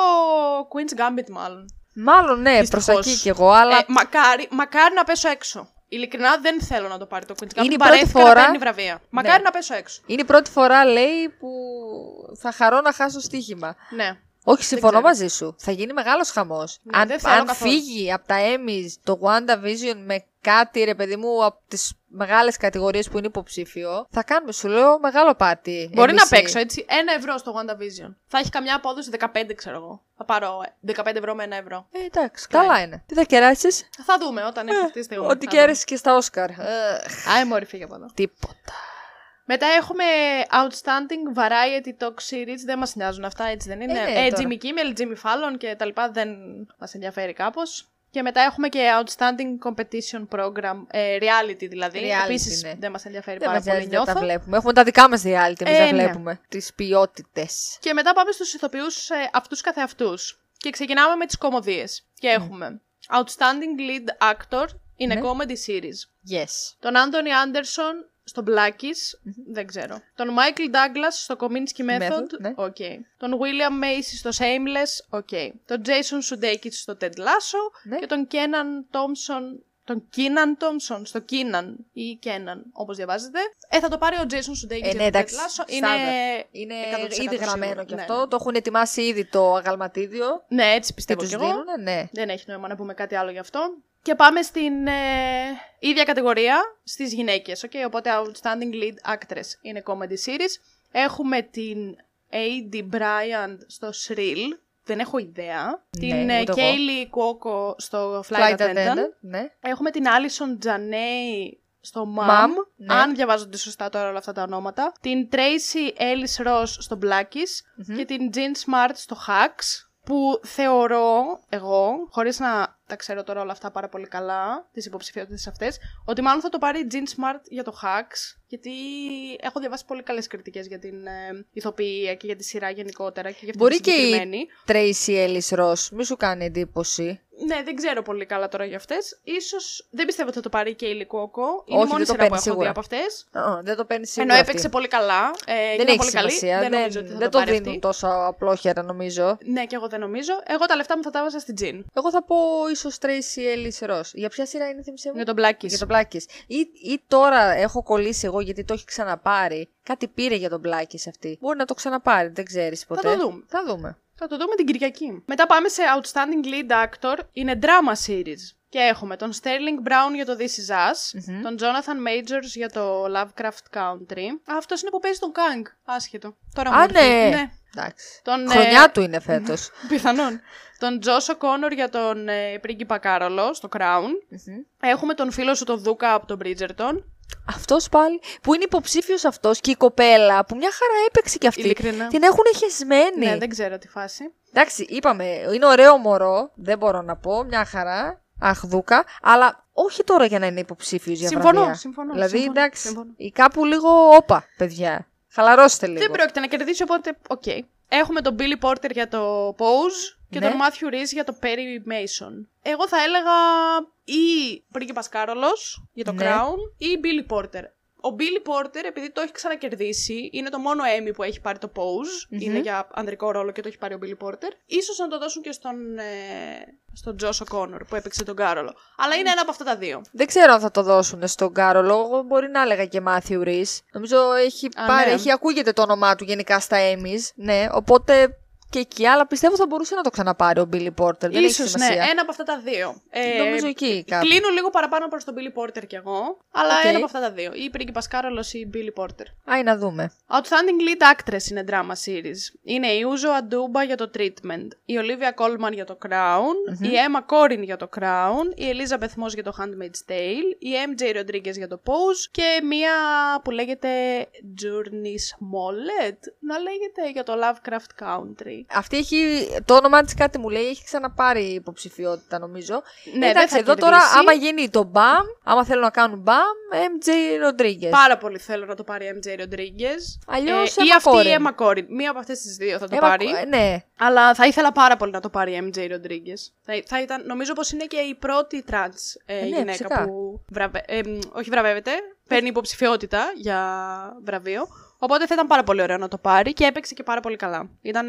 [SPEAKER 2] Queen's Gambit μάλλον.
[SPEAKER 1] Μάλλον ναι, προς
[SPEAKER 2] Δυστυχώς.
[SPEAKER 1] εκεί κι εγώ, αλλά.
[SPEAKER 2] Ε, μακάρι, μακάρι να πέσω έξω. Ειλικρινά δεν θέλω να το πάρει το Queen's Gambit.
[SPEAKER 1] Είναι η
[SPEAKER 2] Παρέθηκα
[SPEAKER 1] πρώτη
[SPEAKER 2] να
[SPEAKER 1] φορά-
[SPEAKER 2] παίρνει βραβεία. Μακάρι να πέσω έξω.
[SPEAKER 1] Είναι η πρώτη φορά, λέει, που θα χαρώ να χάσω στοίχημα.
[SPEAKER 2] Ναι.
[SPEAKER 1] Όχι, συμφωνώ
[SPEAKER 2] ξέρω.
[SPEAKER 1] μαζί σου. Θα γίνει μεγάλος χαμός.
[SPEAKER 2] Ναι,
[SPEAKER 1] αν
[SPEAKER 2] δεν θέλω
[SPEAKER 1] αν
[SPEAKER 2] καθόλου.
[SPEAKER 1] φύγει από τα Emmys το WandaVision με κάτι, ρε παιδί μου, από τις μεγάλες κατηγορίες που είναι υποψήφιο, θα κάνουμε, σου λέω, μεγάλο πάρτι.
[SPEAKER 2] Μπορεί
[SPEAKER 1] Εμείς
[SPEAKER 2] να
[SPEAKER 1] οι-
[SPEAKER 2] παίξω έτσι. Ένα ευρώ στο WandaVision. Θα έχει καμιά απόδοση 15, ξέρω εγώ. Θα πάρω 15 ευρώ με ένα ευρώ.
[SPEAKER 1] Ε, εντάξει, καλά είναι. Τι θα κεράσεις;
[SPEAKER 2] Θα δούμε όταν έχει αυτή τη στιγμή.
[SPEAKER 1] Ε, Ό,τι
[SPEAKER 2] Θα δούμε.
[SPEAKER 1] κέρασες και στα Όσκαρ. Ε,
[SPEAKER 2] Άι, μωρή, φύγε από εδώ.
[SPEAKER 1] τίποτα.
[SPEAKER 2] Μετά έχουμε Outstanding Variety Talk Series. Δεν μας νοιάζουν αυτά, έτσι δεν είναι;
[SPEAKER 1] Ε, ναι,
[SPEAKER 2] Ε,
[SPEAKER 1] τώρα.
[SPEAKER 2] Jimmy Kimmel, Jimmy Fallon και τα λοιπά δεν μας ενδιαφέρει κάπως. Και μετά έχουμε και Outstanding Competition Program, ε, reality δηλαδή.
[SPEAKER 1] Reality,
[SPEAKER 2] Επίσης
[SPEAKER 1] ναι.
[SPEAKER 2] δεν μας ενδιαφέρει
[SPEAKER 1] Δεν
[SPEAKER 2] πάρα
[SPEAKER 1] μας
[SPEAKER 2] πολύ,
[SPEAKER 1] νοιάζει να τα
[SPEAKER 2] νιώθω.
[SPEAKER 1] βλέπουμε. Έχουμε τα δικά μας reality, εμείς
[SPEAKER 2] Ε,
[SPEAKER 1] να
[SPEAKER 2] ναι.
[SPEAKER 1] βλέπουμε. Τις ποιότητες.
[SPEAKER 2] Και μετά πάμε στους ηθοποιούς ε, αυτούς καθεαυτούς. Και ξεκινάμε με τις κωμωδίες. Και έχουμε Outstanding Lead Actor in a
[SPEAKER 1] Ναι.
[SPEAKER 2] Comedy Series.
[SPEAKER 1] Yes.
[SPEAKER 2] Τον Anthony Anderson στο Black-ish, δεν ξέρω. Τον Michael Douglas στο Kominsky Method,
[SPEAKER 1] Method, ναι.
[SPEAKER 2] οκ. Τον William Macy στο Shameless, ok. Τον Jason Sudeikis στο Ted Lasso
[SPEAKER 1] Ναι.
[SPEAKER 2] και τον Kenan Thompson τον Kenan Thompson στο Kenan ή Κέναν, όπως διαβάζετε. Ε, θα το πάρει ο Jason Sudeikis
[SPEAKER 1] Ε,
[SPEAKER 2] για
[SPEAKER 1] ναι,
[SPEAKER 2] το
[SPEAKER 1] εντάξει.
[SPEAKER 2] Ted Lasso.
[SPEAKER 1] στάνταρ.
[SPEAKER 2] Είναι...
[SPEAKER 1] Είναι
[SPEAKER 2] 100%
[SPEAKER 1] ήδη γραμμένο
[SPEAKER 2] σίγουρο.
[SPEAKER 1] και
[SPEAKER 2] Ναι,
[SPEAKER 1] αυτό.
[SPEAKER 2] ναι.
[SPEAKER 1] Το έχουν ετοιμάσει ήδη το αγαλματίδιο.
[SPEAKER 2] Ναι, έτσι
[SPEAKER 1] Και
[SPEAKER 2] πιστεύω
[SPEAKER 1] τους
[SPEAKER 2] κι εγώ.
[SPEAKER 1] δίνουν, ναι.
[SPEAKER 2] Δεν έχει νόημα να πούμε κάτι άλλο γι' αυτό. Και πάμε στην ε, ίδια κατηγορία στις γυναίκες. Okay? Οπότε Outstanding Lead Actress είναι Comedy Series. Έχουμε την A.D. Bryant στο Shrill. Δεν έχω ιδέα. την ε,
[SPEAKER 1] Ναι, ούτε εγώ.
[SPEAKER 2] Kaylee Cuoco στο Flight, Attendant.
[SPEAKER 1] ναι.
[SPEAKER 2] Έχουμε την Alison Janney στο Mom,
[SPEAKER 1] Mom, ναι.
[SPEAKER 2] αν διαβάζονται σωστά τώρα όλα αυτά τα ονόματα. Την Tracy Ellis Ross στο Blackies και την Jean Smart στο Hacks. Που θεωρώ εγώ, χωρίς να τα ξέρω τώρα όλα αυτά πάρα πολύ καλά, τις υποψηφιότητες αυτές, ότι μάλλον θα το πάρει η Jean Smart για το Hacks, γιατί έχω διαβάσει πολύ καλές κριτικές για την ε, ηθοποιία και για τη σειρά γενικότερα και για αυτή
[SPEAKER 1] Μπορεί
[SPEAKER 2] τη
[SPEAKER 1] και η
[SPEAKER 2] συγκεκριμένη.
[SPEAKER 1] Tracy Ellis Ross, μη σου κάνει εντύπωση.
[SPEAKER 2] Ναι, δεν ξέρω πολύ καλά τώρα για αυτές. σω δεν πιστεύω ότι θα το πάρει η Κέιλι Κόκο. Είναι
[SPEAKER 1] Όχι,
[SPEAKER 2] η μόνη
[SPEAKER 1] δεν το
[SPEAKER 2] σειρά που
[SPEAKER 1] παίρνει
[SPEAKER 2] έχω δει
[SPEAKER 1] σίγουρα.
[SPEAKER 2] από αυτές.
[SPEAKER 1] Α, δεν το παίρνει σίγουρα.
[SPEAKER 2] Ενώ
[SPEAKER 1] αυτή.
[SPEAKER 2] έπαιξε πολύ καλά. Ε, και
[SPEAKER 1] Δεν
[SPEAKER 2] ήταν
[SPEAKER 1] έχει
[SPEAKER 2] πολύ καλή.
[SPEAKER 1] σημασία.
[SPEAKER 2] Δεν
[SPEAKER 1] Δεν,
[SPEAKER 2] νομίζω ότι θα
[SPEAKER 1] δεν
[SPEAKER 2] το,
[SPEAKER 1] το
[SPEAKER 2] πάρει
[SPEAKER 1] δίνουν
[SPEAKER 2] αυτή.
[SPEAKER 1] τόσο απλόχερα νομίζω.
[SPEAKER 2] Ναι, και εγώ δεν νομίζω. Εγώ τα λεφτά μου θα τα βάζα στην Τζιν.
[SPEAKER 1] Εγώ θα πω ίσως Tracy Ellis Ross. Για ποια σειρά είναι, θυμίσέ μου;
[SPEAKER 2] Για τον Blackis.
[SPEAKER 1] Για τον Blackis. Ή, ή τώρα έχω κολλήσει εγώ γιατί το έχει ξαναπάρει. Κάτι πήρε για τον Blackis αυτή. Μπορεί να το ξαναπάρει, δεν ξέρεις ποτέ.
[SPEAKER 2] το δούμε.
[SPEAKER 1] Θα δούμε.
[SPEAKER 2] Θα το δούμε την Κυριακή. Μετά πάμε σε Outstanding Lead Actor. Είναι drama series. Και έχουμε τον Sterling Brown για το This Is Us, τον Jonathan Majors για το Lovecraft Country. Α, αυτός είναι που παίζει τον Kang. Άσχετο. Τώρα μου
[SPEAKER 1] Α,
[SPEAKER 2] ήρθε.
[SPEAKER 1] ναι. Εντάξει.
[SPEAKER 2] Τον,
[SPEAKER 1] Χρονιά
[SPEAKER 2] ε,
[SPEAKER 1] του είναι φέτος.
[SPEAKER 2] Πιθανόν. Τον Τζόσο Κόνορ για τον ε, πρίγκιπα Κάρολο στο Crown. Έχουμε τον φίλο σου τον Δούκα από τον Bridgerton.
[SPEAKER 1] αυτός πάλι. Που είναι υποψήφιος αυτός και η κοπέλα που μια χαρά έπαιξε κι αυτή.
[SPEAKER 2] Ειλικρινά.
[SPEAKER 1] Την έχουν χεσμένη.
[SPEAKER 2] Ναι, δεν ξέρω τι φάση.
[SPEAKER 1] Εντάξει, είπαμε, είναι ωραίο μωρό. Δεν μπορώ να πω. Μια χαρά. Αχ, δούκα. Αλλά όχι τώρα για να είναι υποψήφιος για
[SPEAKER 2] Συμφωνώ,
[SPEAKER 1] βραβεία.
[SPEAKER 2] συμφωνώ,
[SPEAKER 1] Δηλαδή,
[SPEAKER 2] συμφωνώ,
[SPEAKER 1] εντάξει,
[SPEAKER 2] συμφωνώ.
[SPEAKER 1] ή κάπου λίγο όπα, παιδιά. Χαλαρώστε λίγο.
[SPEAKER 2] Δεν πρόκειται να κερδίσει, οπότε οκ. Έχουμε τον Billy Porter για το Pose και
[SPEAKER 1] Ναι.
[SPEAKER 2] τον Matthew Rhys για το Perry Mason. Εγώ θα έλεγα ή πρίγκιπας Κάρολος για το
[SPEAKER 1] Ναι.
[SPEAKER 2] Crown ή Billy Porter. Ο Billy Porter, επειδή το έχει ξανακερδίσει, είναι το μόνο Emmy που έχει πάρει το Pose. Είναι για ανδρικό ρόλο και το έχει πάρει ο Billy Porter. Ίσως να το δώσουν και στον, ε, στον Josh O'Connor που έπαιξε τον Κάρολο. Αλλά είναι ένα από αυτά τα δύο.
[SPEAKER 1] Δεν ξέρω αν θα το δώσουν στον Κάρολο. Εγώ μπορεί να έλεγα και Matthew Rhys. Νομίζω έχει,
[SPEAKER 2] Α,
[SPEAKER 1] πάρει,
[SPEAKER 2] ναι.
[SPEAKER 1] έχει ακούγεται το όνομά του γενικά στα Emmys. Ναι, οπότε και εκεί. Αλλά πιστεύω θα μπορούσε να το ξαναπάρει ο Billy Porter. Δεν έχει
[SPEAKER 2] Ίσως, ναι,
[SPEAKER 1] σημασία.
[SPEAKER 2] ένα από αυτά τα δύο. Ε,
[SPEAKER 1] Νομίζω εκεί κάπου.
[SPEAKER 2] Κλείνω λίγο παραπάνω προς τον Billy Porter κι εγώ, αλλά
[SPEAKER 1] Οκ.
[SPEAKER 2] ένα από αυτά τα δύο. Ή η πρίγκιπας Κάρολος ή η Billy Porter.
[SPEAKER 1] Άι να δούμε.
[SPEAKER 2] Outstanding Lead Actress in a drama series. Είναι η Uzo Aduba για το Treatment, η Olivia Colman για το Crown, η Emma Corrin για το Crown, η Elizabeth Moss για το Handmaid's Tale, η MJ Rodriguez για το Pose και μία που λέγεται Journey Smollett, να λέγεται για το Lovecraft Country.
[SPEAKER 1] Αυτή έχει. Το όνομά της κάτι μου λέει, έχει ξαναπάρει υποψηφιότητα νομίζω.
[SPEAKER 2] Ναι,
[SPEAKER 1] Εντάξει,
[SPEAKER 2] δεν θα
[SPEAKER 1] εδώ τώρα,
[SPEAKER 2] κερδίσει.
[SPEAKER 1] άμα γίνει το μπαμ, άμα θέλουν να κάνουν μπαμ, MJ Rodriguez.
[SPEAKER 2] Πάρα πολύ θέλω να το πάρει η MJ Rodriguez.
[SPEAKER 1] Αλλιώς
[SPEAKER 2] ή
[SPEAKER 1] Emma
[SPEAKER 2] αυτή η
[SPEAKER 1] Corrin.
[SPEAKER 2] Emma Corrin. Μία από αυτές τις δύο θα το
[SPEAKER 1] Emma-
[SPEAKER 2] πάρει.
[SPEAKER 1] ε, ναι.
[SPEAKER 2] Αλλά θα ήθελα πάρα πολύ να το πάρει η MJ Rodriguez. Θα, θα ήταν, νομίζω πως είναι και η πρώτη τρανς ε,
[SPEAKER 1] ναι,
[SPEAKER 2] γυναίκα
[SPEAKER 1] φυσικά.
[SPEAKER 2] που βραβε, ε, μ, όχι βραβεύεται, παίρνει υποψηφιότητα για βραβείο. Οπότε θα ήταν πάρα πολύ ωραίο να το πάρει και έπαιξε και πάρα πολύ καλά. Ήταν.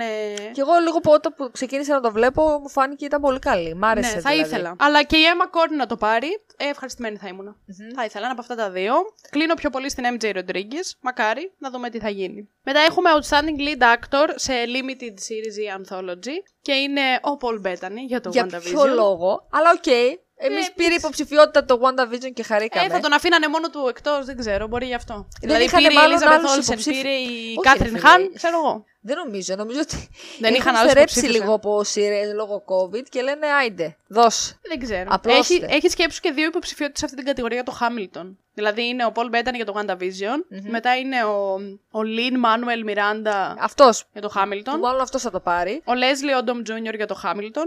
[SPEAKER 1] Και εγώ λίγο από όταν που ξεκίνησα να το βλέπω, μου φάνηκε ήταν πολύ καλή. Μ' άρεσε.
[SPEAKER 2] Ναι, θα
[SPEAKER 1] δηλαδή.
[SPEAKER 2] ήθελα. Αλλά και η Emma Corrin να το πάρει. Ε, ευχαριστημένη θα ήμουν. Θα ήθελα ένα από αυτά τα δύο. Κλείνω πιο πολύ στην MJ Rodriguez. Μακάρι να δούμε τι θα γίνει. Μετά έχουμε Outstanding Lead Actor σε Limited Series ή Anthology. Και είναι ο Paul Bettany για το
[SPEAKER 1] Για
[SPEAKER 2] WandaVision.
[SPEAKER 1] ποιο λόγο, αλλά οκ. Εμείς
[SPEAKER 2] Ε,
[SPEAKER 1] πήρε υποψηφιότητα το WandaVision και χαρήκαμε.
[SPEAKER 2] Ε, θα τον αφήνανε μόνο του εκτός, δεν ξέρω, μπορεί γι' αυτό.
[SPEAKER 1] Δεν
[SPEAKER 2] δηλαδή
[SPEAKER 1] είχανε
[SPEAKER 2] πήρε η
[SPEAKER 1] μάλλον
[SPEAKER 2] Elizabeth
[SPEAKER 1] άλλους
[SPEAKER 2] Olsen,
[SPEAKER 1] υποψήφι-
[SPEAKER 2] πήρε η
[SPEAKER 1] Όχι,
[SPEAKER 2] Κάτριν
[SPEAKER 1] ρε φίλε.
[SPEAKER 2] Χάν, ξέρω εγώ.
[SPEAKER 1] Δεν νομίζω. Νομίζω ότι
[SPEAKER 2] Δεν
[SPEAKER 1] έχουν
[SPEAKER 2] είχαν άλλους
[SPEAKER 1] στερέψει
[SPEAKER 2] υποψήφιους,
[SPEAKER 1] λίγο
[SPEAKER 2] ε.
[SPEAKER 1] από σειρέ λόγω COVID και λένε άιντε, δώσ.
[SPEAKER 2] Δεν ξέρω.
[SPEAKER 1] Απλώστε.
[SPEAKER 2] Έχει, έχει σκέψει και δύο υποψηφιότητες σε αυτή την κατηγορία για το Hamilton. Δηλαδή είναι ο Paul Bettany για το WandaVision, μετά είναι ο, ο Lin Manuel Miranda
[SPEAKER 1] Αυτός.
[SPEAKER 2] για το
[SPEAKER 1] Που
[SPEAKER 2] Hamilton,
[SPEAKER 1] μάλλον αυτός θα το πάρει.
[SPEAKER 2] ο Leslie Odom Jr. για το Hamilton,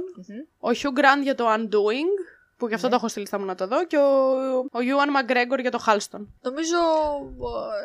[SPEAKER 2] ο Hugh Grant για το Undoing, που γι' αυτό το έχω στείλει στα μου να το δω, και ο, ο Ewan McGregor για το Halston.
[SPEAKER 1] Νομίζω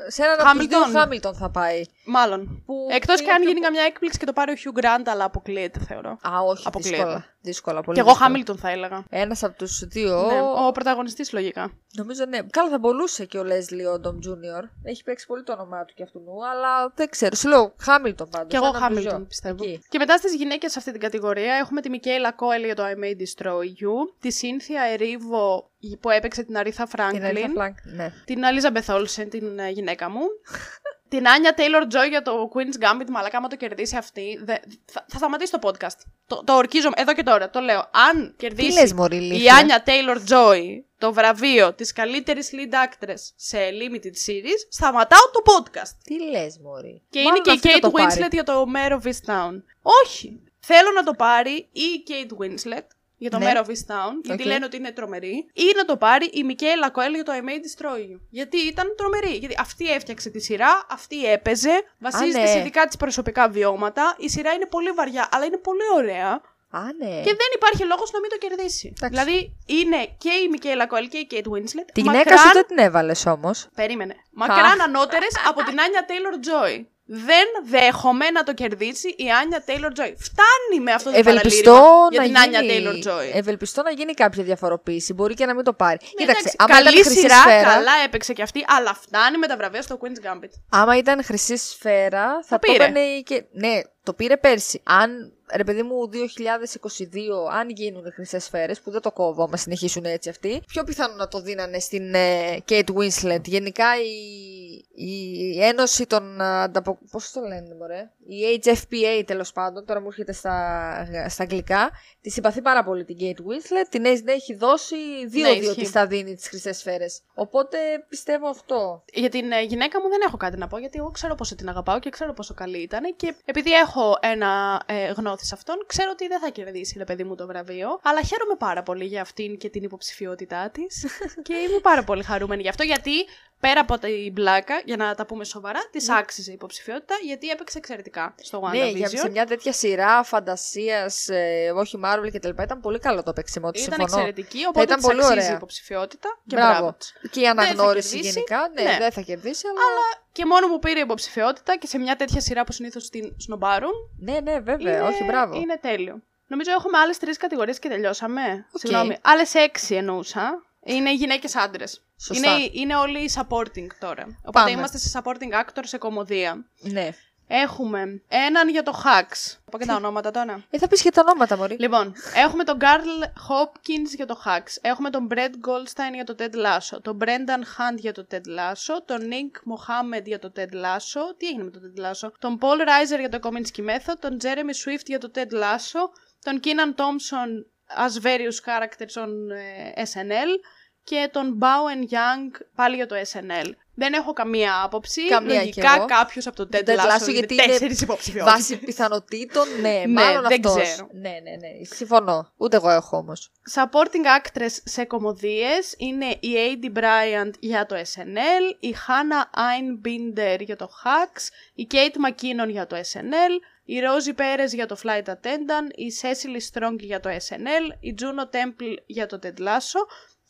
[SPEAKER 1] ε, σε έναν από τους δύο
[SPEAKER 2] Hamilton.
[SPEAKER 1] Hamilton θα πάει.
[SPEAKER 2] Μάλλον.
[SPEAKER 1] Που
[SPEAKER 2] Εκτός και
[SPEAKER 1] είναι
[SPEAKER 2] αν
[SPEAKER 1] πιο
[SPEAKER 2] γίνει καμιά έκπληξη και το πάρει ο Hugh Grant, αλλά αποκλείεται, θεωρώ.
[SPEAKER 1] Α, όχι,
[SPEAKER 2] Αποκλείεται.
[SPEAKER 1] δύσκολα. Δύσκολα, πολύ
[SPEAKER 2] Και εγώ
[SPEAKER 1] δύσκολα.
[SPEAKER 2] Hamilton θα έλεγα.
[SPEAKER 1] Ένας από τους δύο.
[SPEAKER 2] Ναι, ο πρωταγωνιστής λογικά.
[SPEAKER 1] Νομίζω ναι. Καλά, θα μπορούσε και ο Leslie Odom Jr. Έχει παίξει πολύ το όνομά του και αυτού, αλλά δεν ξέρω. Σου λέω Hamilton πάντως.
[SPEAKER 2] Και εγώ
[SPEAKER 1] έναν από τους
[SPEAKER 2] Hamilton
[SPEAKER 1] δυο.
[SPEAKER 2] πιστεύω.
[SPEAKER 1] Εκεί.
[SPEAKER 2] Και μετά στις γυναίκες σε αυτή την κατηγορία έχουμε τη Μικέιλα Κόελ για το I May Destroy You, τη Σύνθια Ερίβο που έπαιξε την Αρίθα
[SPEAKER 1] Την Aretha
[SPEAKER 2] Φράγκλιν,
[SPEAKER 1] Franklin, ναι.
[SPEAKER 2] την Elizabeth Olsen, την ε, γυναίκα μου, την Άνια Taylor Joy για το Queen's Gambit, μαλάκα, άμα το κερδίσει αυτή, δε- θα, θα σταματήσει το podcast. Το, το ορκίζομαι εδώ και τώρα, το λέω. Αν
[SPEAKER 1] Τι
[SPEAKER 2] κερδίσει
[SPEAKER 1] λες, Μωρή
[SPEAKER 2] η
[SPEAKER 1] Λίθια;
[SPEAKER 2] Άνια Taylor Joy το βραβείο της καλύτερης lead actress σε limited series, σταματάω το podcast.
[SPEAKER 1] Τι λες, Μωρή.
[SPEAKER 2] Και
[SPEAKER 1] Μάλλον
[SPEAKER 2] είναι και η
[SPEAKER 1] αυτή θα
[SPEAKER 2] Kate
[SPEAKER 1] το πάρει.
[SPEAKER 2] Winslet για το Mayor of Easttown. Όχι. Θέλω να το πάρει ή η Kate Winslet για το
[SPEAKER 1] Ναι.
[SPEAKER 2] Mare of Easttown, γιατί
[SPEAKER 1] Οκ.
[SPEAKER 2] λένε ότι είναι τρομερή, ή να το πάρει η Michaela Coel για το I May Destroy You. Γιατί ήταν τρομερή. Γιατί αυτή έφτιαξε τη σειρά, αυτή έπαιζε, βασίζεται
[SPEAKER 1] ναι.
[SPEAKER 2] σε δικά της προσωπικά βιώματα. Η σειρά είναι πολύ βαριά, αλλά είναι πολύ ωραία.
[SPEAKER 1] Α, ναι.
[SPEAKER 2] Και δεν υπάρχει λόγος να μην το κερδίσει.
[SPEAKER 1] Εντάξει.
[SPEAKER 2] Δηλαδή είναι και η Michaela Coel και η Kate Winslet.
[SPEAKER 1] Τη γυναίκα
[SPEAKER 2] μακράν-
[SPEAKER 1] σου δεν την έβαλες όμως.
[SPEAKER 2] Περίμενε. Μακράν ανώτερες από την Anya Taylor Joy. Δεν δέχομαι να το κερδίσει η Anya Taylor Joy. Φτάνει με αυτό το
[SPEAKER 1] Ευελπιστώ
[SPEAKER 2] παραλήρημα για
[SPEAKER 1] να,
[SPEAKER 2] την Anya
[SPEAKER 1] γίνει...
[SPEAKER 2] Taylor Joy.
[SPEAKER 1] Ευελπιστώ να γίνει κάποια διαφοροποίηση. Μπορεί και να μην το πάρει.
[SPEAKER 2] Ναι,
[SPEAKER 1] Κοίταξε,
[SPEAKER 2] εντάξει,
[SPEAKER 1] άμα ήταν
[SPEAKER 2] καλή
[SPEAKER 1] χρυσή
[SPEAKER 2] σειρά,
[SPEAKER 1] σφαίρα,
[SPEAKER 2] καλά έπαιξε και αυτή, αλλά φτάνει με τα βραβεία στο Queen's Gambit.
[SPEAKER 1] άμα ήταν χρυσή σφαίρα, θα το,
[SPEAKER 2] πήρε.
[SPEAKER 1] έπαιρνε η και... Ναι, το πήρε πέρσι. Αν, ρε παιδί μου, 2022, αν γίνουν χρυσές σφαίρες, που δεν το κόβω, άμα συνεχίσουν έτσι αυτοί, πιο πιθανό να το δίνανε στην ε, Kate Winslet. Γενικά η, η Ένωση των. ανταπο... Πώς το λένε, μωρέ; Η HFPA τέλος πάντων, τώρα μου έρχεται στα, στα αγγλικά, τη συμπαθεί πάρα πολύ την Kate Winslet. Την έχει, έχει δώσει δύο-δύο
[SPEAKER 2] ισχύει.
[SPEAKER 1] τη θα δίνει τις χρυσές σφαίρες. Οπότε πιστεύω αυτό.
[SPEAKER 2] Για την ε, γυναίκα μου δεν έχω κάτι να πω, γιατί εγώ ξέρω πόσο την αγαπάω και ξέρω πόσο καλή ήταν. Και επειδή έχω ένα ε, γνώθι σε αυτόν, ξέρω ότι δεν θα κερδίσει, ρε παιδί μου, το βραβείο. Αλλά χαίρομαι πάρα πολύ για αυτήν και την υποψηφιότητά της. και είμαι πάρα πολύ χαρούμενη γι' αυτό, γιατί πέρα από την μπλάκα, για να τα πούμε σοβαρά, της άξιζε η υποψηφιότητα, γιατί έπαιξε εξαιρετικά στο WandaVision.
[SPEAKER 1] Ναι, για σε μια τέτοια σειρά φαντασίας, ε, όχι Marvel και τα λοιπά, ήταν πολύ καλό το παίξιμό της.
[SPEAKER 2] Ήταν
[SPEAKER 1] συμφωνώ.
[SPEAKER 2] εξαιρετική, οπότε
[SPEAKER 1] ήταν
[SPEAKER 2] της
[SPEAKER 1] πολύ
[SPEAKER 2] αξίζει
[SPEAKER 1] ωραία.
[SPEAKER 2] η υποψηφιότητα. Και μπράβο.
[SPEAKER 1] Μπράβο.
[SPEAKER 2] της.
[SPEAKER 1] Και η αναγνώριση
[SPEAKER 2] κερδίσει.
[SPEAKER 1] γενικά. Ναι,
[SPEAKER 2] Ναι.
[SPEAKER 1] δεν θα κερδίσει, αλλά.
[SPEAKER 2] Αλλά και μόνο που πήρε υποψηφιότητα και σε μια τέτοια σειρά που συνήθως την σνομπάρουν,
[SPEAKER 1] Ναι, ναι, βέβαια.
[SPEAKER 2] είναι,
[SPEAKER 1] όχι, μπράβο.
[SPEAKER 2] είναι τέλειο. Νομίζω έχουμε άλλες τρεις κατηγορίες και τελειώσαμε.
[SPEAKER 1] Οκ.
[SPEAKER 2] Συγγνώμη. Άλλες έξι εννοούσα. Είναι γυναίκες άντρες.
[SPEAKER 1] Σωστά.
[SPEAKER 2] Είναι, είναι όλοι supporting τώρα. Οπότε
[SPEAKER 1] Πάμε.
[SPEAKER 2] είμαστε σε supporting actor σε κωμωδία.
[SPEAKER 1] Ναι.
[SPEAKER 2] Έχουμε έναν για το Hacks. Πω και τα ονόματα τώρα.
[SPEAKER 1] Ε, θα πεις και τα ονόματα, Μωρή.
[SPEAKER 2] Λοιπόν, έχουμε τον Carl Hopkins για το Hacks. Έχουμε τον Brett Goldstein για το Ted Lasso. Τον Brendan Hunt για το Ted Lasso. Τον Nick Mohammed για το Ted Lasso. Τι έγινε με το Ted Lasso. Τον Paul Reiser για το Kominsky Method. Τον Jeremy Swift για το Ted Lasso. Τον Keenan Thompson as various characters on ε, SNL. Και τον Bowen Young πάλι για το SNL. Δεν έχω καμία άποψη.
[SPEAKER 1] Καμία κι
[SPEAKER 2] Λογικά
[SPEAKER 1] εγώ.
[SPEAKER 2] κάποιος από το Ted,
[SPEAKER 1] Ted
[SPEAKER 2] Lasso,
[SPEAKER 1] Lasso,
[SPEAKER 2] είναι
[SPEAKER 1] γιατί είναι
[SPEAKER 2] τέσσερις υποψηφιότητες.
[SPEAKER 1] Βάσει πιθανότητων, ναι,
[SPEAKER 2] Ναι,
[SPEAKER 1] μάλλον
[SPEAKER 2] δεν
[SPEAKER 1] αυτός.
[SPEAKER 2] ξέρω.
[SPEAKER 1] Ναι, ναι, ναι. Συμφωνώ. Ούτε εγώ έχω όμως.
[SPEAKER 2] Supporting actress σε κομμωδίες είναι η Aidy Bryant για το SNL, η Hannah Einbinder για το Hacks, η Kate McKinnon για το SNL, η Rosie Perez για το Flight Attendant, η Cecily Strong για το SNL, η Juno Temple για το Ted Lasso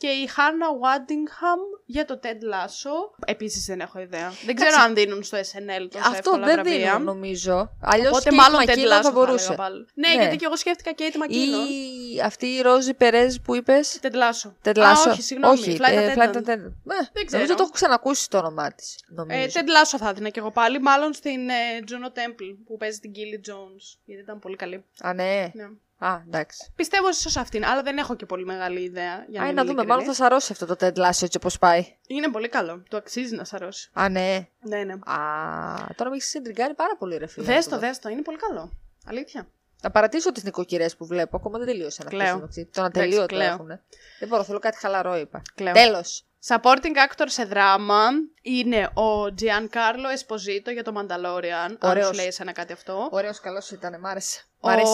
[SPEAKER 2] και η Hannah Waddingham για το Ted Lasso. Επίσης δεν έχω ιδέα. Δεν ξέρω αν δίνουν στο SNL τόσο
[SPEAKER 1] Αυτό
[SPEAKER 2] εύκολα
[SPEAKER 1] δεν
[SPEAKER 2] βραβεία.
[SPEAKER 1] δίνουν νομίζω. Αλλιώς
[SPEAKER 2] Οπότε μάλλον Ted
[SPEAKER 1] McKinnon
[SPEAKER 2] Lasso
[SPEAKER 1] θα μπορούσε.
[SPEAKER 2] έλεγα πάλι. Ναι,
[SPEAKER 1] Ναι.
[SPEAKER 2] γιατί και εγώ σκέφτηκα Kate McKinnon.
[SPEAKER 1] Ή αυτή η Ρόζη Περέζ που είπες;
[SPEAKER 2] Ted Lasso.
[SPEAKER 1] Τετλάσο.
[SPEAKER 2] Α, όχι, συγγνώμη.
[SPEAKER 1] Όχι,
[SPEAKER 2] Flight
[SPEAKER 1] ε,
[SPEAKER 2] Attendant.
[SPEAKER 1] Flight Attendant. Ε,
[SPEAKER 2] Δεν ξέρω.
[SPEAKER 1] Νομίζω το έχω ξανακούσει το όνομά της.
[SPEAKER 2] Ε, Ted Lasso θα έδινα και εγώ πάλι, μάλλον στην ε, Juno Temple που παίζει την Gilly Jones. Γιατί ήταν πολύ καλή.
[SPEAKER 1] Α, ναι.
[SPEAKER 2] Ναι.
[SPEAKER 1] Α, εντάξει.
[SPEAKER 2] Πιστεύω ίσως αυτήν, αλλά δεν έχω και πολύ μεγάλη ιδέα. Για
[SPEAKER 1] Α,
[SPEAKER 2] να,
[SPEAKER 1] να
[SPEAKER 2] είμαι
[SPEAKER 1] δούμε. Μάλλον θα
[SPEAKER 2] ειλικρινής.
[SPEAKER 1] σαρώσει αυτό το Ted Lasso έτσι όπως πάει.
[SPEAKER 2] Είναι πολύ καλό. Το αξίζει να σαρώσει.
[SPEAKER 1] Α, ναι.
[SPEAKER 2] Ναι, ναι.
[SPEAKER 1] Α, τώρα με έχεις συντριγκάρει πάρα πολύ, ρε φίλε.
[SPEAKER 2] Δες
[SPEAKER 1] να
[SPEAKER 2] το,
[SPEAKER 1] δω.
[SPEAKER 2] δες το. Είναι πολύ καλό. Αλήθεια.
[SPEAKER 1] Θα παρατήσω τις νοικοκυρές που βλέπω. Ακόμα δεν τελείωσαν αυτέ.
[SPEAKER 2] Κλαίω.
[SPEAKER 1] Το ατελείωτο
[SPEAKER 2] κλαίω.
[SPEAKER 1] έχουν. Δεν μπορώ, θέλω κάτι χαλαρό, είπα.
[SPEAKER 2] Κλαίω.
[SPEAKER 1] Τέλος.
[SPEAKER 2] Supporting actor σε δράμα είναι ο Giancarlo Esposito για το Mandalorian. Αν
[SPEAKER 1] Ωραίος.
[SPEAKER 2] σου λέει εσένα κάτι αυτό.
[SPEAKER 1] Ωραίος, καλός ήταν. Μ' άρεσε. Μ' άρεσε.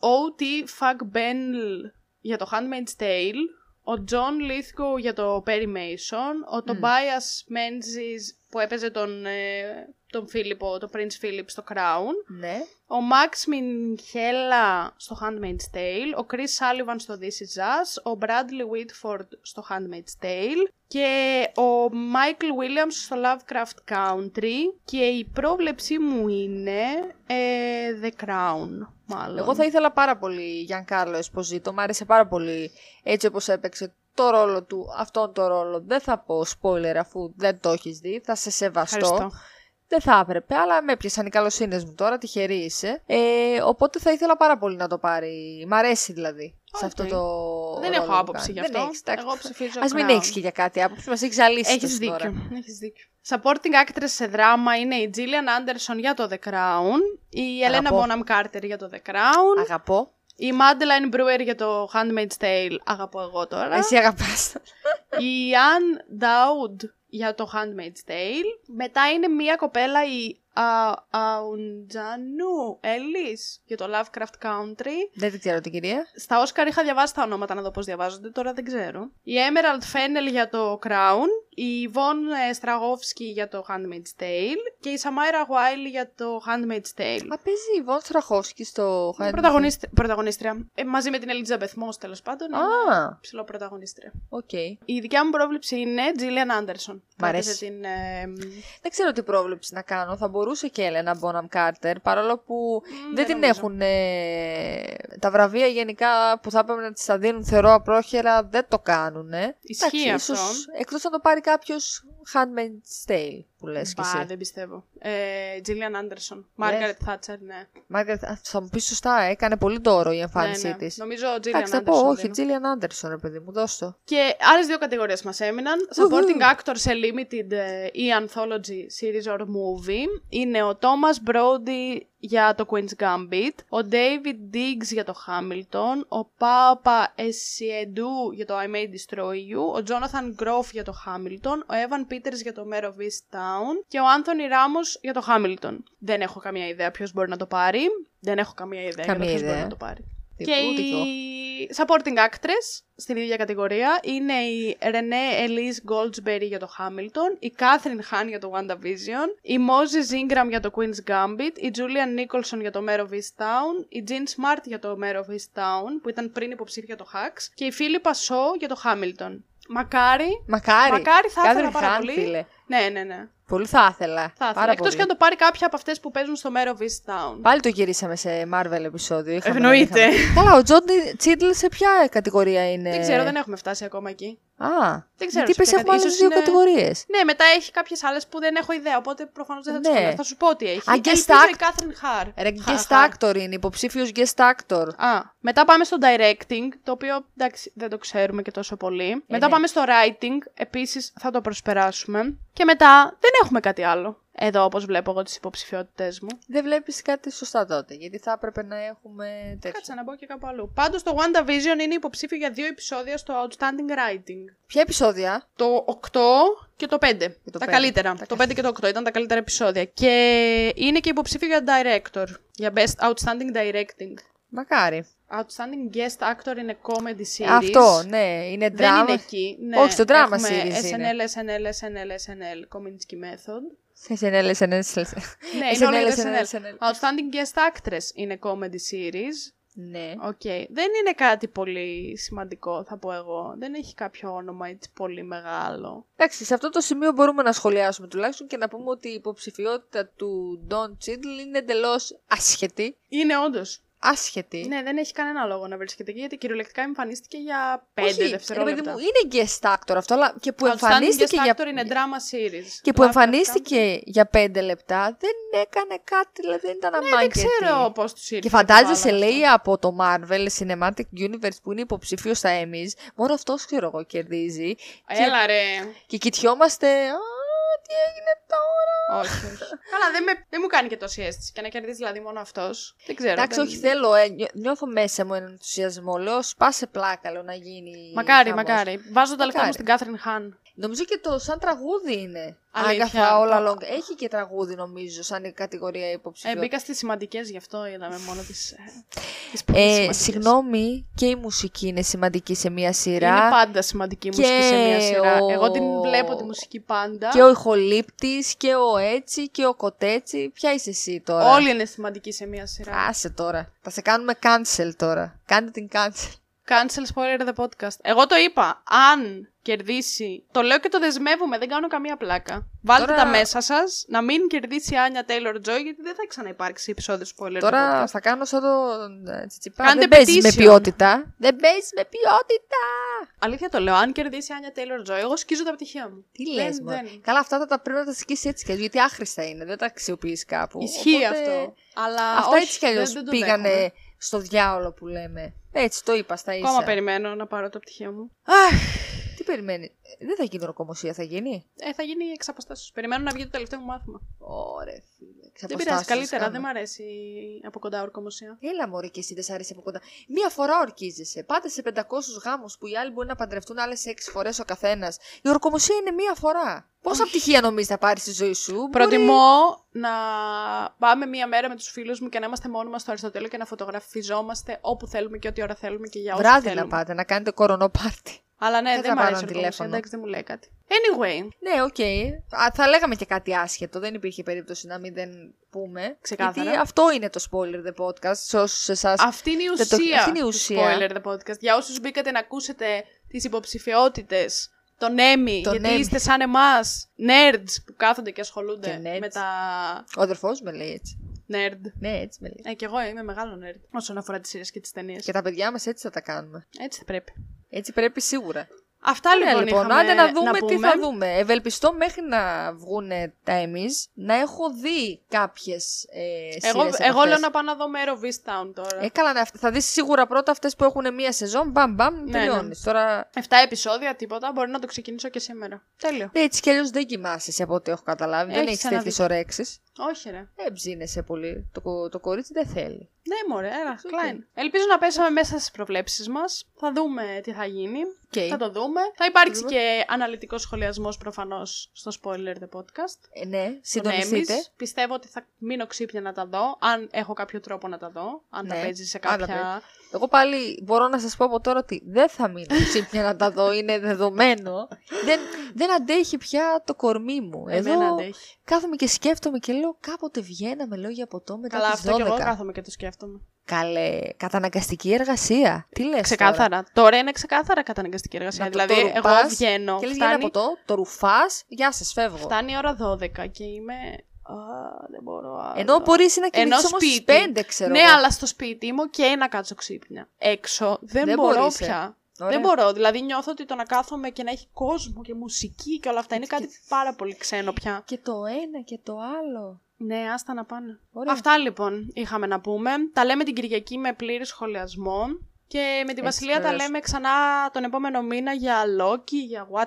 [SPEAKER 2] Ο O.T. Fagbenl για το Handmaid's Tale. Ο John Lithgow για το Perry Mason. Ο Tobias Menzies που έπαιζε τον, ε, τον Φίλιππο, τον Prince Philip στο Crown.
[SPEAKER 1] Ναι.
[SPEAKER 2] Ο Max Minghella στο Handmaid's Tale, ο Chris Sullivan στο This Is Us, ο Bradley Whitford στο Handmaid's Tale και ο Michael Williams στο Lovecraft Country και η πρόβλεψή μου είναι ε, The Crown, μάλλον.
[SPEAKER 1] Εγώ θα ήθελα πάρα πολύ Giancarlo Esposito. Μ' άρεσε πάρα πολύ έτσι όπως έπαιξε το ρόλο του, αυτόν το ρόλο. Δεν θα πω spoiler αφού δεν το έχεις δει, θα σε σεβαστώ.
[SPEAKER 2] Ευχαριστώ.
[SPEAKER 1] Δεν θα έπρεπε, αλλά με έπιασαν οι καλοσύνες μου τώρα, τυχερή είσαι. Ε, οπότε θα ήθελα πάρα πολύ να το πάρει. Μ' αρέσει δηλαδή σε
[SPEAKER 2] Οκ.
[SPEAKER 1] αυτό το.
[SPEAKER 2] Δεν
[SPEAKER 1] ρόλο
[SPEAKER 2] έχω
[SPEAKER 1] που
[SPEAKER 2] άποψη
[SPEAKER 1] κάνει.
[SPEAKER 2] γι'
[SPEAKER 1] Δεν
[SPEAKER 2] αυτό.
[SPEAKER 1] έχεις, εντάξει.
[SPEAKER 2] Εγώ ψηφίζω
[SPEAKER 1] Ας μην
[SPEAKER 2] Crown.
[SPEAKER 1] έχεις και για κάτι άποψη, μας έχεις ζαλίσει.
[SPEAKER 2] Έχεις
[SPEAKER 1] τόσο
[SPEAKER 2] δίκιο,
[SPEAKER 1] τώρα.
[SPEAKER 2] έχεις δίκιο. Supporting actress σε δράμα είναι η Gillian Anderson για το The Crown, η Helena
[SPEAKER 1] Αγαπώ.
[SPEAKER 2] Bonham Carter για το The Crown,
[SPEAKER 1] Αγαπώ.
[SPEAKER 2] η Madeline Brewer για το Handmaid's Tale, αγαπώ εγώ τώρα.
[SPEAKER 1] Εσύ αγαπάς.
[SPEAKER 2] η Ann Dowd για το Handmaid's Tale. Μετά είναι μία κοπέλα, η Aunjanue Ellis για το Lovecraft Country.
[SPEAKER 1] δεν την ξέρω την κυρία.
[SPEAKER 2] Στα Όσκαρ είχα διαβάσει τα ονόματα να δω πώς διαβάζονται, τώρα δεν ξέρω. Η Emerald Fennell για το Crown, η Yvonne Strahovski για το Handmaid's Tale και η Samira Wiley για το Handmaid's Tale.
[SPEAKER 1] Α, παίζει η Yvonne Strahovski στο
[SPEAKER 2] Είναι
[SPEAKER 1] Handmaid's
[SPEAKER 2] πρωταγωνίστρια. πρωταγωνίστρια. Ε, μαζί με την Elisabeth Moss τέλος πάντων. είναι
[SPEAKER 1] Α.
[SPEAKER 2] Ψηλό πρωταγωνίστρια.
[SPEAKER 1] Οκ.
[SPEAKER 2] Η δικιά μου πρόβλεψη είναι Gillian Anderson.
[SPEAKER 1] Μ' αρέσει.
[SPEAKER 2] Έπαιζε Την, ε,
[SPEAKER 1] Δεν ξέρω τι πρόβλεψη να κάνω. Θα μπορούσε και η Έλενα Μπόναμ Κάρτερ, παρόλο που δεν,
[SPEAKER 2] δεν
[SPEAKER 1] την
[SPEAKER 2] νομίζω.
[SPEAKER 1] έχουν. ε, τα βραβεία γενικά που θα έπρεπε να τη τα δίνουν, θεωρώ απρόχερα, δεν το κάνουν.
[SPEAKER 2] Ισχύει αυτό.
[SPEAKER 1] Εκτός αν το πάρει κάποιος Handmaid's Tale που λες κι
[SPEAKER 2] Μπα,
[SPEAKER 1] εσύ.
[SPEAKER 2] δεν πιστεύω. Ε, Gillian Anderson. Margaret Thatcher, ναι.
[SPEAKER 1] Μάργαρετ, α, θα μου πεις σωστά, ε, έκανε πολύ δώρο η εμφάνισή
[SPEAKER 2] ναι, ναι.
[SPEAKER 1] της.
[SPEAKER 2] Νομίζω Gillian
[SPEAKER 1] Εντάξει, θα
[SPEAKER 2] Anderson.
[SPEAKER 1] πω, όχι,
[SPEAKER 2] δίνω.
[SPEAKER 1] Τζίλιαν Άντερσον, ρε παιδί μου, δώσ' το.
[SPEAKER 2] Και άλλες δύο κατηγορίες μας έμειναν. Supporting actor σε limited ε, ή anthology series or movie είναι ο Thomas Brody για το Queen's Gambit, ο David Diggs για το Hamilton, ο Papa Essiedu για το I May Destroy You, ο Jonathan Groff για το Hamilton, ο Evan Peters για το Mayor of Easttown και ο Anthony Ramos για το Hamilton. Δεν έχω καμία ιδέα ποιος μπορεί να το πάρει. Δεν έχω καμία ιδέα για το
[SPEAKER 1] Καμία
[SPEAKER 2] ποιος μπορεί
[SPEAKER 1] ιδέα.
[SPEAKER 2] να το πάρει. Και οι supporting actress στην ίδια κατηγορία είναι η Ρενέ Ελίζ Γκολτσμπερι για το Χάμιλτον, η Κάθριν Χάν για το Βάντα Βίζιον, η Μόζη Ζίγκραμ για το Queen's Gambit, η Τζούλια Νίκολσον για το Mare of East Town, η Τζιν Σμαρτ για το Mare of East Town που ήταν πριν υποψήφια το HUX και η Φίλιπ Σό για το Χάμιλτον. Μακάρι.
[SPEAKER 1] Μακάρι,
[SPEAKER 2] θα
[SPEAKER 1] έλεγα
[SPEAKER 2] κάτι,
[SPEAKER 1] φίλε.
[SPEAKER 2] Ναι, ναι, ναι.
[SPEAKER 1] Πολύ θα ήθελα.
[SPEAKER 2] Θα ήθελα.
[SPEAKER 1] Πάρα
[SPEAKER 2] Εκτός
[SPEAKER 1] πολύ.
[SPEAKER 2] και αν το πάρει κάποια από αυτές που παίζουν στο Mayor of Easttown.
[SPEAKER 1] Πάλι το γυρίσαμε σε Marvel επεισόδιο. Είχαμε,
[SPEAKER 2] Εννοείται.
[SPEAKER 1] είχαμε. Καλά, ο Don Cheadle σε ποια κατηγορία είναι;
[SPEAKER 2] Δεν ξέρω, δεν έχουμε φτάσει ακόμα εκεί.
[SPEAKER 1] Α,
[SPEAKER 2] Δεν ξέρω
[SPEAKER 1] γιατί
[SPEAKER 2] σε
[SPEAKER 1] είπες
[SPEAKER 2] ποια
[SPEAKER 1] έχουμε άλλες
[SPEAKER 2] ίσως
[SPEAKER 1] δύο
[SPEAKER 2] είναι-
[SPEAKER 1] κατηγορίες.
[SPEAKER 2] Ναι, μετά έχει κάποιες άλλες που δεν έχω ιδέα, οπότε προφανώς δεν θα τις
[SPEAKER 1] Ναι.
[SPEAKER 2] ξέρω. Θα σου πω τι έχει.
[SPEAKER 1] Α, guest
[SPEAKER 2] Ελπίζω
[SPEAKER 1] act-
[SPEAKER 2] η Kathryn Hahn.
[SPEAKER 1] Ρε,
[SPEAKER 2] Χα-
[SPEAKER 1] guest
[SPEAKER 2] Χαρ.
[SPEAKER 1] actor είναι, υποψήφιος guest actor.
[SPEAKER 2] Α, μετά πάμε στο directing, το οποίο εντάξει δεν το ξέρουμε και τόσο πολύ. μετά
[SPEAKER 1] ναι.
[SPEAKER 2] πάμε στο writing, επίσης θα το προσπεράσουμε. Και μετά δεν έχουμε κάτι άλλο. Εδώ όπως βλέπω εγώ τις υποψηφιότητες μου.
[SPEAKER 1] Δεν βλέπεις κάτι σωστά τότε, γιατί θα έπρεπε να έχουμε τέτοιο.
[SPEAKER 2] Κάτσε να μπω και κάπου αλλού. Πάντως το WandaVision είναι υποψήφιο για δύο επεισόδια στο Outstanding Writing.
[SPEAKER 1] Ποια επεισόδια;
[SPEAKER 2] Το 8 και το 5.
[SPEAKER 1] το
[SPEAKER 2] τα
[SPEAKER 1] πέντε.
[SPEAKER 2] καλύτερα.
[SPEAKER 1] Τα
[SPEAKER 2] Το 5 και το 8 ήταν τα καλύτερα επεισόδια. Και είναι και υποψήφιο για director. Για Best Outstanding Directing.
[SPEAKER 1] Μακάρι.
[SPEAKER 2] Outstanding Guest Actor είναι Comedy Series.
[SPEAKER 1] Αυτό, ναι, είναι
[SPEAKER 2] Δεν
[SPEAKER 1] drama.
[SPEAKER 2] είναι εκεί. Ναι.
[SPEAKER 1] Όχι, στο drama
[SPEAKER 2] Έχουμε
[SPEAKER 1] series
[SPEAKER 2] SNL,
[SPEAKER 1] είναι.
[SPEAKER 2] SNL, SNL, SNL, Kominsky Method.
[SPEAKER 1] SNL, SNL,
[SPEAKER 2] Ναι, είναι όλο για το
[SPEAKER 1] SNL,
[SPEAKER 2] SNL. Outstanding Guest Actress είναι Comedy Series.
[SPEAKER 1] Ναι.
[SPEAKER 2] Οκ. Δεν είναι κάτι πολύ σημαντικό, θα πω εγώ. Δεν έχει κάποιο όνομα έτσι πολύ μεγάλο.
[SPEAKER 1] Εντάξει, σε αυτό το σημείο μπορούμε να σχολιάσουμε τουλάχιστον και να πούμε ότι η υποψηφιότητα του Don Cheadle είναι εντελώ άσχετη.
[SPEAKER 2] Είναι όντω.
[SPEAKER 1] Άσχετη.
[SPEAKER 2] Ναι, δεν έχει κανένα λόγο να βρίσκεται εκεί γιατί κυριολεκτικά εμφανίστηκε για 5
[SPEAKER 1] Όχι, ρε παιδί
[SPEAKER 2] δευτερόλεπτα.
[SPEAKER 1] μου, είναι guest actor αυτό, αλλά και που
[SPEAKER 2] Outstanding
[SPEAKER 1] εμφανίστηκε
[SPEAKER 2] guest
[SPEAKER 1] για...
[SPEAKER 2] actor είναι drama series.
[SPEAKER 1] Και που
[SPEAKER 2] Love
[SPEAKER 1] εμφανίστηκε για πέντε λεπτά, δεν έκανε κάτι, δηλαδή δεν ήταν
[SPEAKER 2] Ναι, δεν
[SPEAKER 1] αμάγκετη.
[SPEAKER 2] ξέρω πώς τους ήρθε.
[SPEAKER 1] Και φαντάζεσαι,
[SPEAKER 2] το βάλανε
[SPEAKER 1] λέει, από το Marvel Cinematic Universe που είναι υποψήφιος στα Emmys, μόνο αυτός ξέρω εγώ κερδίζει.
[SPEAKER 2] αυτό. Έλα ρε.
[SPEAKER 1] Και κοιτιόμαστε, Α, τι έγινε τώρα.
[SPEAKER 2] όχι, όχι. Καλά, δεν, με, δεν μου κάνει και τόση αίσθηση. Και να κερδίσει δηλαδή μόνο αυτός. Δεν ξέρω.
[SPEAKER 1] Εντάξει,
[SPEAKER 2] δεν-
[SPEAKER 1] όχι, θέλω, ε, νιώ- νιώθω μέσα μου έναν ενθουσιασμό. Λέω, σπάσε πλάκα, λέω, να γίνει.
[SPEAKER 2] Μακάρι,
[SPEAKER 1] χαμός.
[SPEAKER 2] μακάρι. Βάζω τα λεφτά μου
[SPEAKER 1] Μακάρι.
[SPEAKER 2] στην Κάθριν Χάν.
[SPEAKER 1] Νομίζω και το σαν τραγούδι είναι.
[SPEAKER 2] Αλήθεια.
[SPEAKER 1] Άγκαθα όλα
[SPEAKER 2] Το-
[SPEAKER 1] long. Έχει και τραγούδι, νομίζω, σαν η κατηγορία
[SPEAKER 2] Ε,
[SPEAKER 1] υποψηφιότητα.
[SPEAKER 2] μπήκα στις σημαντικές, γι' αυτό είδαμε μόνο τις. τις
[SPEAKER 1] Ε,
[SPEAKER 2] πολύ σημαντικές.
[SPEAKER 1] συγγνώμη, και η μουσική είναι σημαντική σε μία σειρά.
[SPEAKER 2] Είναι πάντα σημαντική η μουσική σε μια
[SPEAKER 1] Και
[SPEAKER 2] σειρά.
[SPEAKER 1] ο-
[SPEAKER 2] Εγώ την βλέπω τη μουσική πάντα.
[SPEAKER 1] Και ο ηχολήπτης και ο έτσι και ο κοτέτσι. Ποια είσαι εσύ τώρα;
[SPEAKER 2] Όλοι είναι σημαντικοί σε μια σειρά.
[SPEAKER 1] Άσε τώρα. Θα σε κάνουμε cancel τώρα. Κάντε την cancel.
[SPEAKER 2] Cancel spoiler the podcast. Εγώ το είπα. Αν κερδίσει. Το λέω και το δεσμεύομαι. Δεν κάνω καμία πλάκα. Βάλτε
[SPEAKER 1] Τώρα-
[SPEAKER 2] τα μέσα σας να μην κερδίσει η Άνια Taylor Joy γιατί δεν θα ξαναυπάρξει επεισόδιο spoiler the
[SPEAKER 1] Τώρα
[SPEAKER 2] podcast.
[SPEAKER 1] θα κάνω σαν το ε, τσιτσιπά.
[SPEAKER 2] Κάντε
[SPEAKER 1] Δεν παίζεις με
[SPEAKER 2] petition.
[SPEAKER 1] ποιότητα. Δεν παίζεις με ποιότητα.
[SPEAKER 2] Αλήθεια το λέω. Αν κερδίσει η Άνια Taylor Joy, εγώ σκίζω τα πτυχία μου.
[SPEAKER 1] Τι
[SPEAKER 2] Δεν-
[SPEAKER 1] λες, μωρέ.
[SPEAKER 2] δεν.
[SPEAKER 1] Καλά, αυτά θα τα πρέπει να τα σκίσεις έτσι κι αλλιώς, γιατί άχρηστα είναι. Δεν τα αξιοποιείς κάπου.
[SPEAKER 2] Ισχύει
[SPEAKER 1] Οπότε,
[SPEAKER 2] αυτό. Αλλά
[SPEAKER 1] Αυτά
[SPEAKER 2] όχι,
[SPEAKER 1] έτσι κι αλλιώς
[SPEAKER 2] δεν- δεν το
[SPEAKER 1] πήγανε
[SPEAKER 2] δέχομαι.
[SPEAKER 1] στο διάολο που λέμε. Έτσι το είπα στα ίσα.
[SPEAKER 2] Ακόμα περιμένω να πάρω το πτυχίο μου.
[SPEAKER 1] Τι περιμένει. Ε, Δεν θα γίνει ορκομοσία, θα γίνει;
[SPEAKER 2] Ε, θα γίνει εξ αποστάσεως. Περιμένω να βγει το τελευταίο μου μάθημα.
[SPEAKER 1] Ωραία, φίλε.
[SPEAKER 2] Δεν πειράζει, καλύτερα. Δεν μ' αρέσει από κοντά ορκομοσία.
[SPEAKER 1] Έλα μωρή και εσύ δεν σ' αρέσει από κοντά. Μία φορά ορκίζεσαι. Πάτε σε 500 γάμους που οι άλλοι μπορεί να παντρευτούν άλλες 6 φορές ο καθένας. Η ορκομοσία είναι μία φορά. Πόσα πτυχία νομίζεις θα πάρεις στη ζωή σου. Μπορεί-
[SPEAKER 2] Προτιμώ να πάμε μία μέρα με τους φίλους μου και να είμαστε μόνοι μας στο Αριστοτέλειο και να φωτογραφιζόμαστε όπου θέλουμε και ό,τι ώρα θέλουμε και για όσο
[SPEAKER 1] Βράδυ
[SPEAKER 2] θέλουμε.
[SPEAKER 1] να πάτε, να κάνετε κορονοπάρτι.
[SPEAKER 2] Αλλά ναι,
[SPEAKER 1] Δεν
[SPEAKER 2] δεν
[SPEAKER 1] θα
[SPEAKER 2] μου
[SPEAKER 1] πάρω
[SPEAKER 2] αρέσει η
[SPEAKER 1] ένα
[SPEAKER 2] ορκομοσία.
[SPEAKER 1] τηλέφωνο.
[SPEAKER 2] Εντάξει, δεν μου λέει κάτι. Anyway,
[SPEAKER 1] Ναι, οκ. Α, Θα λέγαμε και κάτι άσχετο. Δεν υπήρχε περίπτωση να μην δεν πούμε.
[SPEAKER 2] Ξεκάθαρα.
[SPEAKER 1] Γιατί αυτό είναι το spoiler the podcast. Σε όσους εσάς...
[SPEAKER 2] αυτή είναι η
[SPEAKER 1] Δεν το-
[SPEAKER 2] ουσία,
[SPEAKER 1] αυτή είναι η
[SPEAKER 2] του
[SPEAKER 1] ουσία.
[SPEAKER 2] spoiler the podcast. Για όσους μπήκατε να ακούσετε τις υποψηφιότητες, τον Emmy,
[SPEAKER 1] Τον
[SPEAKER 2] γιατί
[SPEAKER 1] Emmy.
[SPEAKER 2] είστε σαν εμάς, nerds που κάθονται και ασχολούνται
[SPEAKER 1] Και nerds.
[SPEAKER 2] με τα
[SPEAKER 1] Ο αδερφός με λέει έτσι.
[SPEAKER 2] nerd.
[SPEAKER 1] Ναι, έτσι με λέει.
[SPEAKER 2] Ε, και εγώ είμαι μεγάλο nerd όσον αφορά τις σειρές και τις ταινίες.
[SPEAKER 1] Και τα παιδιά μας έτσι θα τα κάνουμε.
[SPEAKER 2] Έτσι θα πρέπει.
[SPEAKER 1] Έτσι πρέπει σίγουρα.
[SPEAKER 2] Αυτά
[SPEAKER 1] Ωραία,
[SPEAKER 2] λοιπόν,
[SPEAKER 1] λοιπόν,
[SPEAKER 2] είχαμε
[SPEAKER 1] άντε να δούμε τι
[SPEAKER 2] πούμε.
[SPEAKER 1] θα δούμε. Ευελπιστώ μέχρι να βγουν τα εμείς να έχω δει κάποιες ε,
[SPEAKER 2] Εγώ,
[SPEAKER 1] σειρές από
[SPEAKER 2] εγώ
[SPEAKER 1] αυτές.
[SPEAKER 2] λέω να πάω να δω Mare of Easttown τώρα.
[SPEAKER 1] Ε, καλά, ναι, αυ- θα δεις σίγουρα πρώτα αυτές που έχουν μία σεζόν, μπαμ μπαμ,
[SPEAKER 2] ναι.
[SPEAKER 1] τελειώνεις. Τώρα,
[SPEAKER 2] Εφτά επεισόδια, τίποτα. Μπορεί να το ξεκινήσω και σήμερα. Τέλειο.
[SPEAKER 1] ναι, έτσι κι αλλιώς δεν κοιμάσαι από ό,τι έχω καταλάβει. δεν
[SPEAKER 2] Έχεις
[SPEAKER 1] έχεις
[SPEAKER 2] ένα
[SPEAKER 1] τέτοιες
[SPEAKER 2] δίκιο.
[SPEAKER 1] ορέξεις.
[SPEAKER 2] Όχι, ρε.
[SPEAKER 1] Δεν ψήνεσαι πολύ. Το, κο- το κορίτσι δεν θέλει.
[SPEAKER 2] Ναι, μωρέ, έλα,
[SPEAKER 1] οκ.
[SPEAKER 2] κλάιν. Ελπίζω να πέσαμε μέσα στις προβλέψεις μας. Θα δούμε τι θα γίνει.
[SPEAKER 1] Οκ.
[SPEAKER 2] Θα το δούμε. Θα υπάρξει
[SPEAKER 1] δούμε.
[SPEAKER 2] και αναλυτικός σχολιασμός προφανώς στο Spoiler the Podcast.
[SPEAKER 1] Ε, ναι,
[SPEAKER 2] Τον
[SPEAKER 1] συντονιστείτε.
[SPEAKER 2] Emmys. Πιστεύω ότι θα μείνω ξύπνια να τα δω. Αν έχω κάποιο τρόπο να τα δω. Αν τα
[SPEAKER 1] Ναι,
[SPEAKER 2] παίζει σε
[SPEAKER 1] αν τα
[SPEAKER 2] κάποια.
[SPEAKER 1] Εγώ πάλι μπορώ να σας πω από τώρα ότι δεν θα μείνω ξύπνια να τα δω, είναι δεδομένο. δεν, δεν αντέχει πια το κορμί μου.
[SPEAKER 2] Ε, δεν
[SPEAKER 1] Εδώ
[SPEAKER 2] αντέχει.
[SPEAKER 1] κάθομαι και σκέφτομαι και λέω κάποτε βγαίναμε λόγια ποτό μετά
[SPEAKER 2] Καλά,
[SPEAKER 1] τις
[SPEAKER 2] αυτό και εγώ
[SPEAKER 1] 12.
[SPEAKER 2] κάθομαι και το σκέφτομαι.
[SPEAKER 1] Καλέ, καταναγκαστική εργασία. Τι λες
[SPEAKER 2] Ξεκάθαρα. Τώρα, είναι ξεκάθαρα καταναγκαστική εργασία.
[SPEAKER 1] Να το-
[SPEAKER 2] δηλαδή,
[SPEAKER 1] το
[SPEAKER 2] εγώ
[SPEAKER 1] ρουπάς
[SPEAKER 2] βγαίνω.
[SPEAKER 1] Και λες για ένα
[SPEAKER 2] φτάνει,
[SPEAKER 1] ποτό, το ρουφάς, γεια σας, φεύγω.
[SPEAKER 2] φτάνει η ώρα 12 και είμαι. Α, δεν μπορώ άλλο.
[SPEAKER 1] Ενώ μπορείς να
[SPEAKER 2] Ενώ
[SPEAKER 1] κοιμηθείς όμως στις
[SPEAKER 2] σπίτι.
[SPEAKER 1] 5, ξέρω
[SPEAKER 2] Ναι,
[SPEAKER 1] εγώ.
[SPEAKER 2] αλλά στο σπίτι μου και να κάτσω ξύπνια. Έξω δεν,
[SPEAKER 1] Δεν
[SPEAKER 2] μπορώ
[SPEAKER 1] μπορείς, ε.
[SPEAKER 2] πια.
[SPEAKER 1] Ωραία.
[SPEAKER 2] Δεν μπορώ. Δηλαδή νιώθω ότι το να κάθομαι και να έχει κόσμο και μουσική και όλα αυτά είναι κάτι πάρα πολύ ξένο πια.
[SPEAKER 1] Και το ένα και το άλλο.
[SPEAKER 2] Ναι, άστα να πάνε.
[SPEAKER 1] Ωραία.
[SPEAKER 2] Αυτά λοιπόν είχαμε να πούμε. Τα λέμε την Κυριακή με πλήρη σχολιασμό. Και με τη Βασιλεία τα
[SPEAKER 1] βεβαίως.
[SPEAKER 2] λέμε ξανά τον επόμενο μήνα για Loki, για What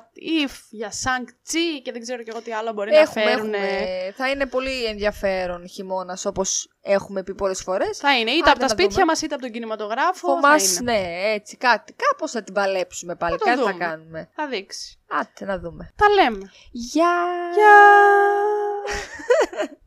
[SPEAKER 2] If, για Shang-Chi και δεν ξέρω και εγώ τι άλλο μπορεί
[SPEAKER 1] Έχουμε,
[SPEAKER 2] να φέρουν.
[SPEAKER 1] έχουμε. Θα είναι πολύ ενδιαφέρον χειμώνας όπως έχουμε πει πολλές φορές.
[SPEAKER 2] Θα είναι είτε
[SPEAKER 1] Άντε
[SPEAKER 2] από τα
[SPEAKER 1] να
[SPEAKER 2] σπίτια
[SPEAKER 1] δούμε.
[SPEAKER 2] μας είτε από τον κινηματογράφο.
[SPEAKER 1] Από
[SPEAKER 2] θα
[SPEAKER 1] μας,
[SPEAKER 2] είναι.
[SPEAKER 1] ναι, έτσι, κάτι. Κάπως θα την παλέψουμε πάλι.
[SPEAKER 2] Θα το
[SPEAKER 1] κάτι θα
[SPEAKER 2] δούμε.
[SPEAKER 1] κάνουμε.
[SPEAKER 2] Θα δείξει.
[SPEAKER 1] Άτε να δούμε.
[SPEAKER 2] Τα λέμε.
[SPEAKER 1] Γεια!
[SPEAKER 2] Γεια!